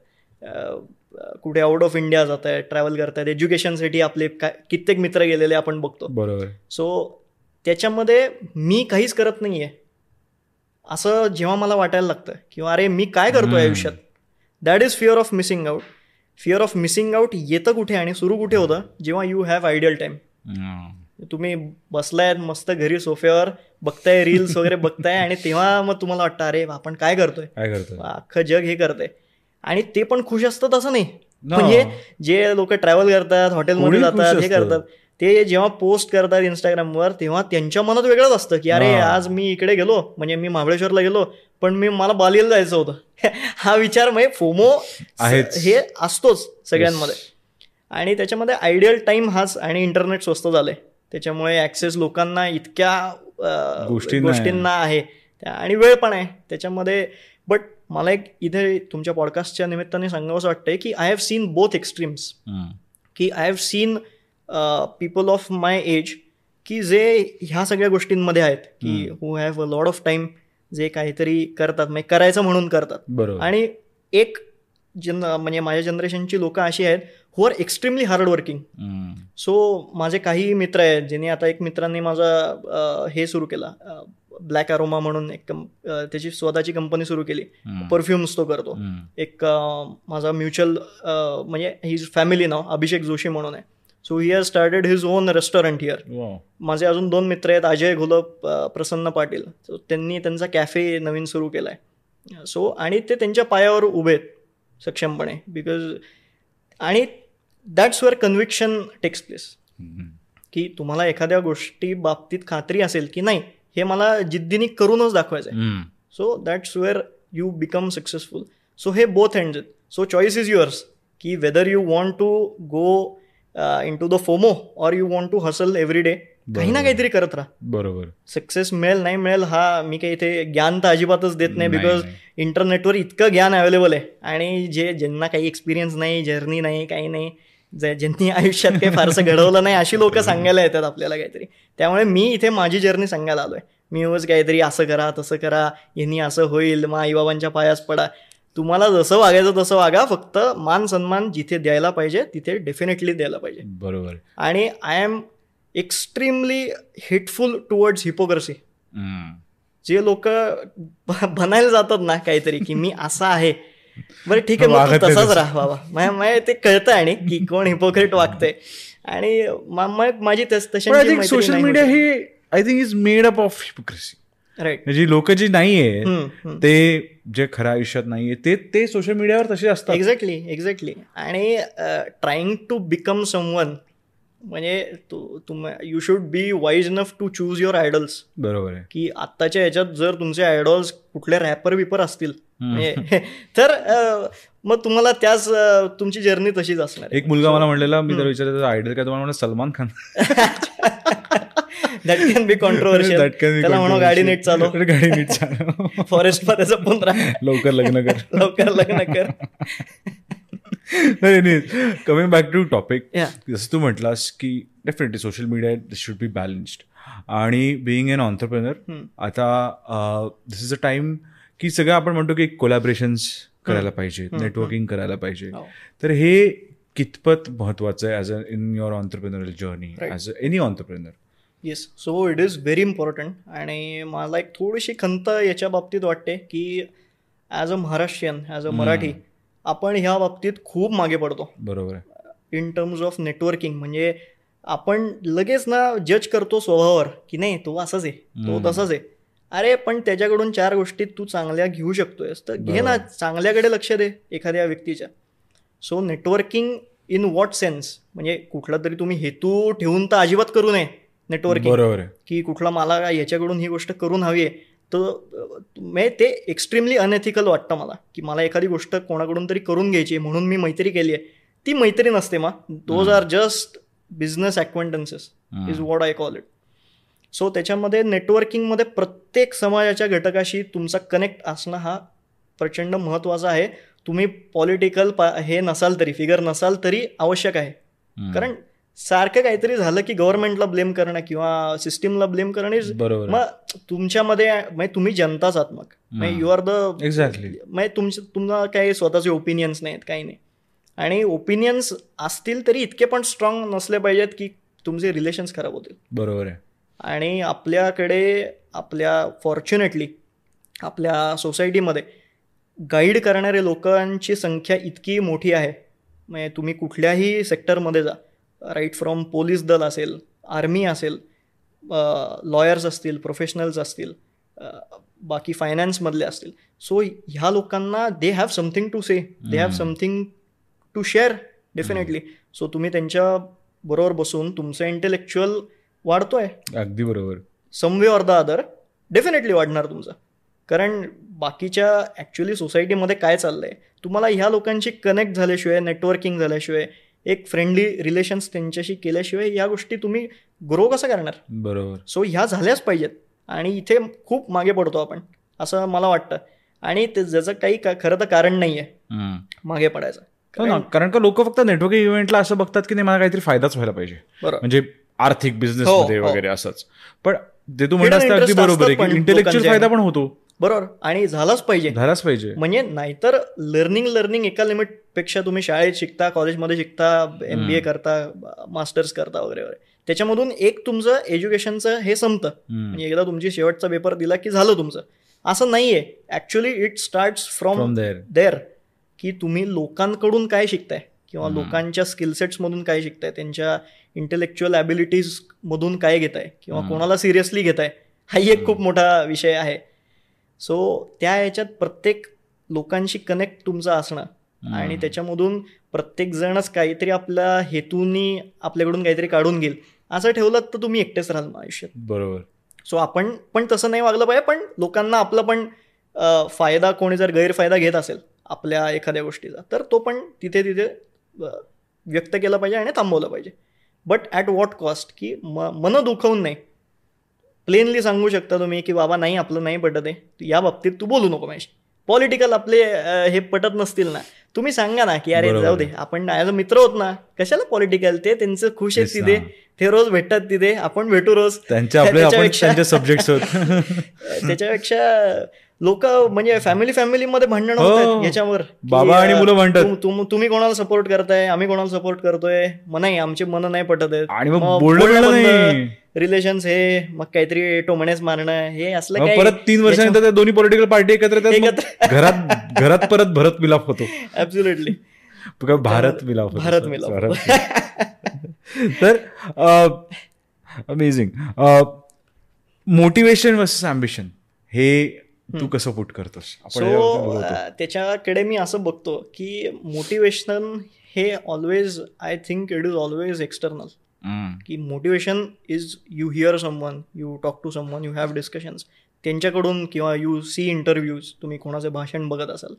S3: कुठे आउट ऑफ इंडिया जात आहेत ट्रॅव्हल करतायत एज्युकेशनसाठी आपले काय कित्येक मित्र गेलेले आपण बघतो.
S2: बरोबर.
S3: सो त्याच्यामध्ये मी काहीच करत नाहीये. असं जेव्हा मला वाटायला लागतं किंवा अरे मी काय करतोय
S2: हम्म.
S3: आयुष्यात? That is fear of missing out fear of missing out येतं कुठे आणि सुरू कुठे होतं जेव्हा यू हॅव आयडियल टाइम. तुम्ही बसलायत मस्त घरी सोफ्यावर बघताय रील्स वगैरे बघताय आणि तेव्हा मग तुम्हाला वाटतं अरे आपण काय करतोय
S2: काय
S3: अख्खं जग हे करतंय आणि ते पण खुश असतात असं नाही. म्हणजे जे लोक ट्रॅव्हल करतात हॉटेलमध्ये जातात हे. करतात ते जेव्हा पोस्ट करतात इंस्टाग्रामवर तेव्हा त्यांच्या मनात वेगळंच असतं की अरे. आज मी इकडे गेलो म्हणजे मी महाबळेश्वरला गेलो पण मी मला बालीला जायचं होतं. हा विचार म्हणजे फोमो
S2: आहेच.
S3: हे असतोच सगळ्यांमध्ये. आणि त्याच्यामध्ये आयडियल टाइम हाच आणि इंटरनेट स्वस्त झालंय. त्याच्यामुळे ऍक्सेस लोकांना इतक्या
S2: गोष्टींना आहे.
S3: आहे आणि वेळ पण आहे. त्याच्यामध्ये बट मला एक इथे तुमच्या पॉडकास्टच्या निमित्ताने सांगावं वाटतंय की I have seen both extremes की I have seen people of my age की जे ह्या सगळ्या गोष्टींमध्ये आहेत. की who have a lot of time जे काहीतरी करतात म्हणजे करायचं म्हणून करतात
S2: बरोबर
S3: आणि एक जन म्हणजे माझ्या जनरेशनची लोक अशी आहेत who are extremely hard working. So माझे काही मित्र आहेत ज्यांनी आता एक मित्रांनी माझा हे सुरू केला ब्लॅक अरोमा म्हणून एक त्याची स्वतःची कंपनी सुरू केली. परफ्युम्स तो करतो. एक माझा म्युच्युअल म्हणजे हिज फॅमिली नाव अभिषेक जोशी म्हणून आहे so he has started his own restaurant here. माझे अजून दोन मित्र आहेत अजय घोलप प्रसन्न पाटील. सो त्यांनी त्यांचा कॅफे नवीन सुरू केला आहे सो आणि ते त्यांच्या पायावर उभे आहेत सक्षमपणे. बिकॉज आणि that's where conviction takes place. की तुम्हाला एखाद्या गोष्टी बाबतीत खात्री असेल की नाही हे मला जिद्दीने करूनच दाखवायचं आहे. So that's where you become successful so हे बोथ हँड्स आहेत. सो चॉईस इज युअर्स की whether you want to go into the FOMO or you want to hustle every day काही ना. काहीतरी करत राहा.
S2: बरोबर.
S3: सक्सेस मिळेल नाही मिळेल हा मी काही इथे ज्ञान तर अजिबातच देत नाही बिकॉज. इंटरनेटवर इतकं ज्ञान अवेलेबल आहे. आणि जे ज्यांना काही एक्सपिरियन्स नाही जर्नी नाही काही नाही जे ज्यांनी आयुष्यात काही फारसं घडवलं नाही अशी लोक सांगायला येतात आपल्याला काहीतरी. त्यामुळे मी इथे माझी जर्नी सांगायला आलोय. मी उगाच काहीतरी असं करा तसं करा यांनी असं होईल मग आईबाबांच्या पायास पडा. तुम्हाला जसं वागायचं तसं वागा. फक्त मान सन्मान जिथे द्यायला पाहिजे तिथे डेफिनेटली द्यायला पाहिजे.
S2: बरोबर.
S3: आणि I am extremely hateful towards hypocrisy. जे लोक बनायला जातात ना काहीतरी की मी असा आहे. बरं ठीक आहे मग तसाच
S2: तसं.
S3: राहा बाबा. ते कळतं आणि की कोण हिपोक्रेट वागतंय. आणि माझी
S2: थिंक सोशल मीडिया हे I think is made up of hypocrisy
S3: right
S2: जी लोक जी नाहीये ते जे खऱ्या आयुष्यात नाहीये ते ते सोशल मीडियावर तसे असतात.
S3: एक्झॅक्टली एक्झॅक्टली आणि ट्राईंग टू बिकम समवन म्हणजे तू तुम you should be wise enough to choose your idols
S2: बरोबर आहे.
S3: की आत्ताच्या ह्याच्यात जर तुमचे आयडॉल्स कुठले रॅपर बिपर असतील म्हणजे तर मग तुम्हाला त्याच तुमची जर्नी तशीच असणार.
S2: एक मुलगा मला म्हणलेला मी त्याला विचारायचं आयडल काय? तुम्हाला Salman Khan.
S3: That can be controversial
S2: That can be
S3: त्याला म्हणू गाडी नीट चालव.
S2: गाडी नीट चालव.
S3: फॉरेस्टमध्ये जपून राहा.
S2: लवकर लग्न कर.
S3: लवकर लग्न कर.
S2: Coming back to topic. जसं तू म्हटलास की definitely social media this should be balanced आणि बिईंग एन ऑन्टरप्रेनर आता दिस इज अ टाइम की सगळं आपण म्हणतो की कोलॅबरेशन्स करायला पाहिजे नेटवर्किंग करायला पाहिजे. तर हे कितपत महत्वाचं आहे as a in your entrepreneurial journey. As a any entrepreneur
S3: yes so it is very important आणि मला एक थोडीशी खंत याच्या बाबतीत वाटते की as a Maharashtrian as a Marathi आपण ह्या बाबतीत खूप मागे पडतो.
S2: बरोबर
S3: इन टर्म्स ऑफ नेटवर्किंग म्हणजे आपण लगेच ना जज करतो स्वभावावर की नाही तो असाच आहे तो
S2: हम्म.
S3: तसाच आहे. अरे पण त्याच्याकडून चार गोष्टी तू चांगल्या घेऊ शकतोयस तर घे ना. चांगल्याकडे लक्ष दे एखाद्या व्यक्तीच्या. So networking in what sense म्हणजे कुठला तरी तुम्ही हेतू ठेवून तर अजिबात करू नये. नेटवर्किंग
S2: बरोबर
S3: की कुठला मला याच्याकडून ही गोष्ट करून हवी आहे. तर म्हणजे ते एक्स्ट्रीमली अनएथिकल वाटतं मला की मला एखादी गोष्ट कोणाकडून तरी करून घ्यायची आहे म्हणून मी मैत्री केली आहे. ती मैत्री नसते मग those are just business acquaintances is what I call it so त्याच्यामध्ये नेटवर्किंगमध्ये प्रत्येक समाजाच्या घटकाशी तुमचा कनेक्ट असणं हा प्रचंड महत्त्वाचा आहे. तुम्ही पॉलिटिकल हे नसाल तरी फिगर नसाल तरी आवश्यक आहे. कारण सारखं काहीतरी झालं की गव्हर्नमेंटला ब्लेम करणं किंवा सिस्टीमला ब्लेम करणं
S2: बरोबर.
S3: मग तुमच्यामध्ये म्हणजे तुम्ही जनताच आहात मग. यू आर द
S2: एक्झॅक्टली
S3: तुमचे तुम्हाला काही स्वतःचे ओपिनियन्स नाहीत काही नाही. आणि ओपिनियन्स असतील तरी इतके पण स्ट्रॉंग नसले पाहिजेत की तुमचे रिलेशन्स खराब होतील.
S2: बरोबर आहे.
S3: आणि आपल्याकडे आपल्या फॉर्च्युनेटली आपल्या सोसायटीमध्ये गाईड करणारे लोकांची संख्या इतकी मोठी आहे. म्हणजे तुम्ही कुठल्याही सेक्टरमध्ये जा. राईट फ्रॉम पोलीस दल असेल आर्मी असेल लॉयर्स असतील प्रोफेशनल्स असतील बाकी फायनान्समधले असतील. सो ह्या लोकांना they have something to say they have something to share definitely so तुम्ही त्यांच्या बरोबर बसून तुमचं इंटेलेक्च्युअल वाढतोय.
S2: अगदी बरोबर.
S3: Some way or the other definitely वाढणार तुमचं. कारण बाकीच्या ॲक्च्युली सोसायटीमध्ये काय चाललंय? तुम्हाला ह्या लोकांशी कनेक्ट झाल्याशिवाय नेटवर्किंग झाल्याशिवाय एक फ्रेंडली रिलेशन्स त्यांच्याशी केल्याशिवाय या गोष्टी तुम्ही ग्रो कसं करणार?
S2: बरोबर.
S3: सो ह्या झाल्याच पाहिजेत. आणि इथे खूप मागे पडतो आपण असं मला वाटतं. आणि ते ज्याचं काही का- खरं तर कारण नाही आहे. मागे पडायचं.
S2: हो कारण का लोक फक्त नेटवर्किंग इव्हेंटला असं बघतात की नाही मला काहीतरी फायदाच व्हायला पाहिजे. म्हणजे आर्थिक बिझनेस
S3: हो, हो.
S2: वगैरे असंच. पण ते तू म्हणलास ते
S3: Hidden
S2: अगदी बरोबर आहे की इंटेलेक्च्युअल
S3: लोकांचे.
S2: फायदा पण होतो.
S3: बरोबर? आणि झालाच पाहिजे.
S2: झालाच पाहिजे.
S3: म्हणजे नाहीतर लर्निंग लर्निंग एका लिमिटपेक्षा तुम्ही शाळेत शिकता कॉलेजमध्ये शिकता एम बी ए करता मास्टर्स करता वगैरे वगैरे. त्याच्यामधून एक तुमचं एज्युकेशनचं हे संपतं. म्हणजे एकदा तुमची शेवटचा पेपर दिला की झालं तुमचं. असं नाहीये. Actually it start
S2: from there
S3: की तुम्ही लोकांकडून काय शिकताय? किंवा लोकांच्या स्किलसेट्स मधून काय शिकताय? त्यांच्या इंटेलेक्च्युअल ॲबिलिटीज मधून काय घेताय? किंवा कोणाला सिरियसली घेताय? हाही एक खूप मोठा विषय आहे. सो त्या ह्याच्यात प्रत्येक लोकांशी कनेक्ट तुमचं असणं. आणि त्याच्यामधून प्रत्येक जणच काहीतरी आपल्या हेतूनी आपल्याकडून काहीतरी काढून घेईल. असं ठेवलं तर तुम्ही एकटेच राहाल मग आयुष्यात.
S2: बरोबर.
S3: सो आपण पण तसं नाही वागलं पाहिजे पण लोकांना आपला पण फायदा कोणी जर गैरफायदा घेत असेल आपल्या एखाद्या गोष्टीचा तर तो पण तिथे तिथे व्यक्त केला पाहिजे आणि थांबवलं पाहिजे. बट ॲट वॉट कॉस्ट की म मन दुखवून नाही. प्लेनली सांगू शकता तुम्ही की बाबा नाही आपलं नाही पटत आहे. या बाबतीत तू बोलू नको माझ्याशी पॉलिटिकल आपले हे पटत नसतील ना. तुम्ही सांगा ना की अरे. जाऊ दे आपण ॲज अ मित्र होत ना कशाला पॉलिटिकल ते त्यांचं खुश आहेत तिथे. ते रोज भेटतात तिथे. आपण भेटू रोज.
S2: त्यांचे आपले आपण
S3: त्याच्यापेक्षा-
S2: त्यांचे सब्जेक्ट
S3: त्याच्यापेक्षा लोक म्हणजे फॅमिली फॅमिलीमध्ये भांडण. होतात याच्यावर.
S2: बाबा आणि मुलं
S3: तुम- तुम्ही कोणाला सपोर्ट करताय? आम्ही कोणाला सपोर्ट करतोय? मग नाही आमचे मन नाही पटत आहेत.
S2: आणि मग.
S3: रिलेशन्स हे मग काहीतरी टोमणेच मारणं हे असलं
S2: परत तीन वर्षानंतर दोन्ही पॉलिटिकल पार्टी एकत्र. घरात घरात परत भरत मिलाप होतो.
S3: ऍब्सुलेटली
S2: भारत मिलाप
S3: भारत मिलाप.
S2: तर अमेझिंग मोटिवेशन वर्सेस अम्बिशन हे तू कसं पुट करतोस
S3: सो. त्याच्याकडे मी असं बघतो की मोटिवेशन हे always I think it is always external. की motivation is you hear someone you talk to someone you have discussions त्यांच्याकडून किंवा यू सी इंटरव्ह्यूज तुम्ही कोणाचे भाषण बघत असाल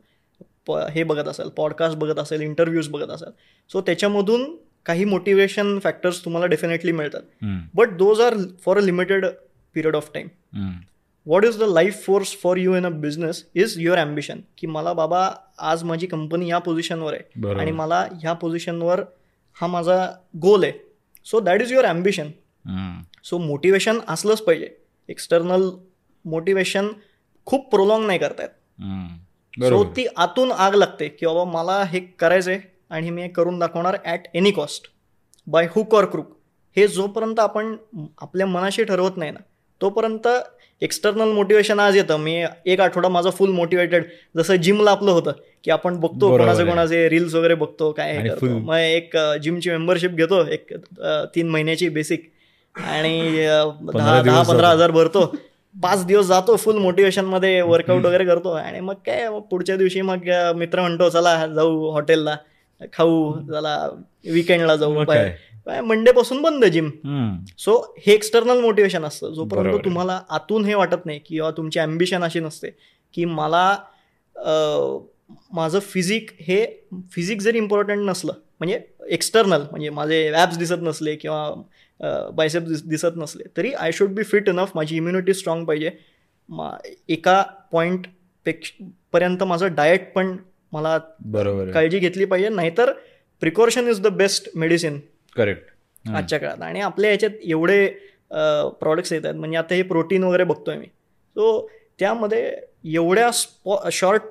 S3: प हे बघत असाल पॉडकास्ट बघत असाल इंटरव्ह्यूज बघत असाल सो त्याच्यामधून काही मोटिवेशन फॅक्टर्स तुम्हाला डेफिनेटली मिळतात. But those are for a limited period of time. What is the life force for you in a business is your ambition की मला बाबा आज माझी कंपनी या पोझिशनवर आहे. आणि मला ह्या पोझिशनवर हा माझा गोल आहे. So that is your ambition
S2: hmm.
S3: So motivation असलंच पाहिजे. एक्सटर्नल मोटिवेशन खूप प्रोलॉंग नाही करतायत. सो ती आतून आग लागते की बाबा मला हे करायचंय आणि मी हे करून दाखवणार at any cost by hook or crook हे जोपर्यंत आपण आपल्या मनाशी ठरवत नाही ना तोपर्यंत एक्सटर्नल मोटिवेशन आज येतं. मी एक आठवडा माझा फुल मोटिवेटेड जसं जिमला आपलं होतं की आपण बघतो कोणाचे. कोणाचे रील्स वगैरे बघतो काय मग एक जिमची मेंबरशिप घेतो एक तीन महिन्याची बेसिक आणि दहा दहा पंधरा. हजार भरतो. पाच दिवस जातो फुल मोटिवेशनमध्ये वर्कआउट वगैरे करतो. आणि मग काय पुढच्या दिवशी मग मित्र म्हणतो चला जाऊ हॉटेलला खाऊ. चला विकेंडला जाऊ मंडे पासून बंद जिम. सो हे एक्सटर्नल मोटिवेशन असतं. जोपर्यंत. तुम्हाला आतून हे वाटत नाही किंवा तुमची अम्बिशन अशी नसते की मला माझं फिजिक हे फिजिक जरी इम्पॉर्टंट नसलं म्हणजे एक्सटर्नल म्हणजे माझे ॲप्स दिसत नसले किंवा बायसेप दिसत नसले तरी I should be fit enough माझी इम्युनिटी स्ट्रॉंग पाहिजे. मा एका पॉईंट पेक्ष पर्यंत माझं डाएट पण मला
S2: बरोबर
S3: काळजी घेतली पाहिजे. नाहीतर precaution is the best medicine
S2: correct.
S3: आजच्या काळात. आणि आपल्या याच्यात एवढे प्रॉडक्ट्स येतात. म्हणजे आता हे प्रोटीन वगैरे बघतोय मी. सो त्यामध्ये एवढ्या स्पॉ शॉर्ट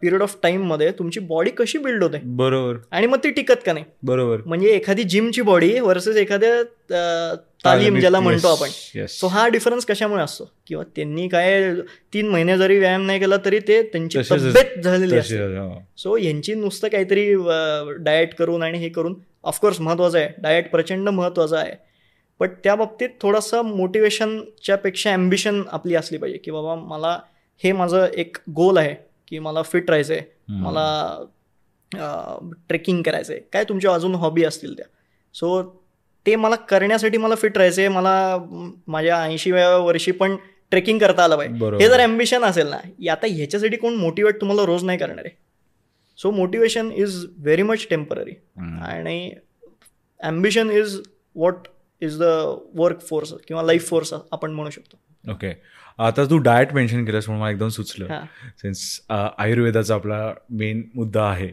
S3: पिरियड ऑफ टाईममध्ये तुमची बॉडी कशी बिल्ड होते?
S2: बरोबर.
S3: आणि मग ती टिकत का नाही?
S2: बरोबर.
S3: म्हणजे एखादी जिमची बॉडी वर्सेस एखाद्या तालीम ज्याला म्हणतो आपण. सो हा डिफरन्स कशामुळे असतो? किंवा त्यांनी काय तीन महिने जरी व्यायाम नाही केला तरी ते त्यांची तब्येत झालेली असते.
S2: हो.
S3: सो यांची नुसतं काहीतरी डाएट करून आणि हे करून ऑफकोर्स महत्त्वाचं आहे. डाएट प्रचंड महत्त्वाचं आहे. बट त्या बाबतीत थोडंसं मोटिवेशनच्या पेक्षा ॲम्बिशन आपली असली पाहिजे की बाबा मला हे माझं एक गोल आहे की मला फिट राहायचं आहे. मला ट्रेकिंग करायचं आहे काय तुमच्या अजून हॉबी असतील त्या? सो ते मला करण्यासाठी मला फिट राहायचं आहे मला माझ्या ऐंशीव्या वर्षी पण ट्रेकिंग करता आलं पाहिजे. हे जर ॲम्बिशन असेल ना आता ह्याच्यासाठी कोण मोटिवेट तुम्हाला रोज नाही करणार आहे? So motivation is very much
S2: temporary.
S3: आणि ambition is what is the work force किंवा लाईफ फोर्स आपण म्हणू शकतो
S2: ओके आता तू डाएट मेन्शन केलंस म्हणून मला एकदम सुचलं. सिन्स आयुर्वेदाचा आपला मेन मुद्दा आहे.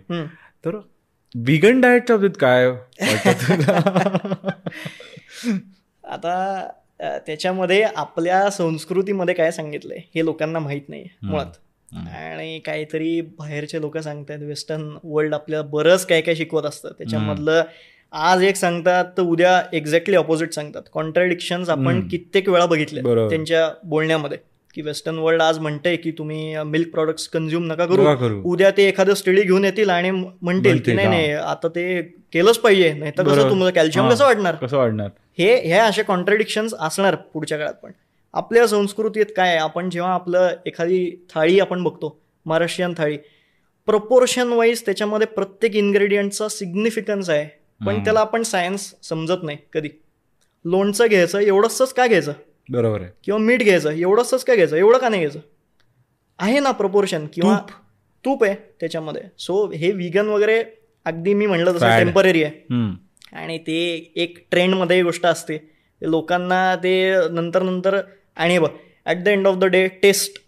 S2: तर विगन डाएटच्या बाबतीत काय?
S3: आता त्याच्यामध्ये आपल्या संस्कृतीमध्ये काय सांगितलंय हे लोकांना माहीत नाही मुळात आणि काहीतरी बाहेरचे लोक सांगतात वेस्टर्न वर्ल्ड आपल्याला बरंच काय काय शिकवत असतं त्याच्यामधलं आज एक सांगतात तर उद्या एक्झॅक्टली ऑपोजिट सांगतात कॉन्ट्राडिक्शन्स आपण. कित्येक वेळा बघितले. त्यांच्या बोलण्यामध्ये की वेस्टर्न वर्ल्ड आज म्हणते की तुम्ही मिल्क प्रॉडक्ट्स कन्झ्युम नका करू. उद्या ते एखादं स्टडी घेऊन येतील आणि म्हणतील की नाही. नाही आता ते केलंच पाहिजे नाही तर कसं. तुम्हाला कॅल्शियम. कसं वाढणार
S2: कसं वाढणार
S3: हे हे असे कॉन्ट्रडिक्शन्स असणार पुढच्या काळात पण आपल्या संस्कृतीत काय आहे, आपण जेव्हा आपलं एखादी थाळी आपण बघतो महाराष्ट्रीयन थाळी प्रपोर्शन वाईज त्याच्यामध्ये प्रत्येक इन्ग्रेडियंटचा सिग्निफिकन्स आहे. पण. त्याला आपण सायन्स समजत नाही कधी. लोणचं घ्यायचं एवढंच का घ्यायचं?
S2: बरोबर आहे.
S3: किंवा मीठ घ्यायचं एवढंच का घ्यायचं? एवढं का नाही घ्यायचं? आहे ना प्रपोर्शन किंवा
S2: तूप.
S3: आहे त्याच्यामध्ये. सो हे विगन वगैरे अगदी मी म्हणलं तसं. टेंपररी आहे. आणि ते एक ट्रेंडमध्ये गोष्ट असते. लोकांना ते नंतर नंतर आणि बघ at the end of the day test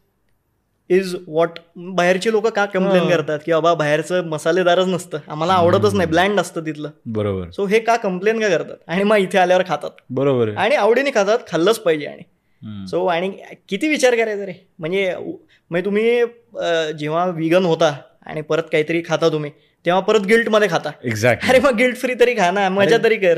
S3: is what बाहेरची लोक का कंप्लेन
S2: हा.
S3: करतात की बाबा बाहेरचं मसालेदारच नसतं आम्हाला आवडतच नाही ब्लँड असतं तिथलं.
S2: बरोबर.
S3: सो हे का कंप्लेन का करतात? आणि मग इथे आल्यावर खातात.
S2: बरोबर
S3: आणि आवडीने खातात खाल्लंच पाहिजे आणि. सो आणि किती विचार करायचा रे? म्हणजे म्हणजे तुम्ही जेव्हा विगन होता आणि परत काहीतरी खाता तुम्ही तेव्हा परत गिल्टमध्ये खाता.
S2: एक्झॅक्ट
S3: अरे मग गिल्ट फ्री तरी खा ना मजा तरी कर.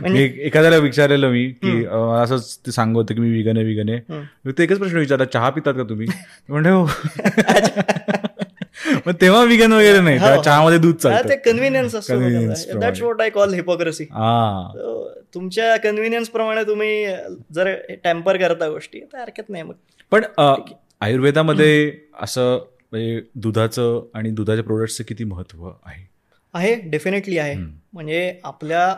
S2: मी एखाद्याला विचारलेलं मी की असंच ते सांगत होतं की मी विगन आहे विगन आहे. ते एकच प्रश्न विचारला चहा पितात का तुम्ही? म्हणजे हो. मग तेव्हा विगन वगैरे नाही
S3: हो.
S2: चहामध्ये दूध
S3: हा, ते
S2: चालतं.
S3: कन्व्हिनियन्स असतो that's. What I call hypocrisy तुमच्या कन्व्हिनियन्स प्रमाणे तुम्ही जर टॅम्पर करता गोष्टी तर हरकत नाही मग.
S2: पण आयुर्वेदामध्ये असं म्हणजे दुधाचं आणि दुधाच्या प्रोडक्टचं किती महत्त्व आहे?
S3: आहे डेफिनेटली आहे. म्हणजे आपल्या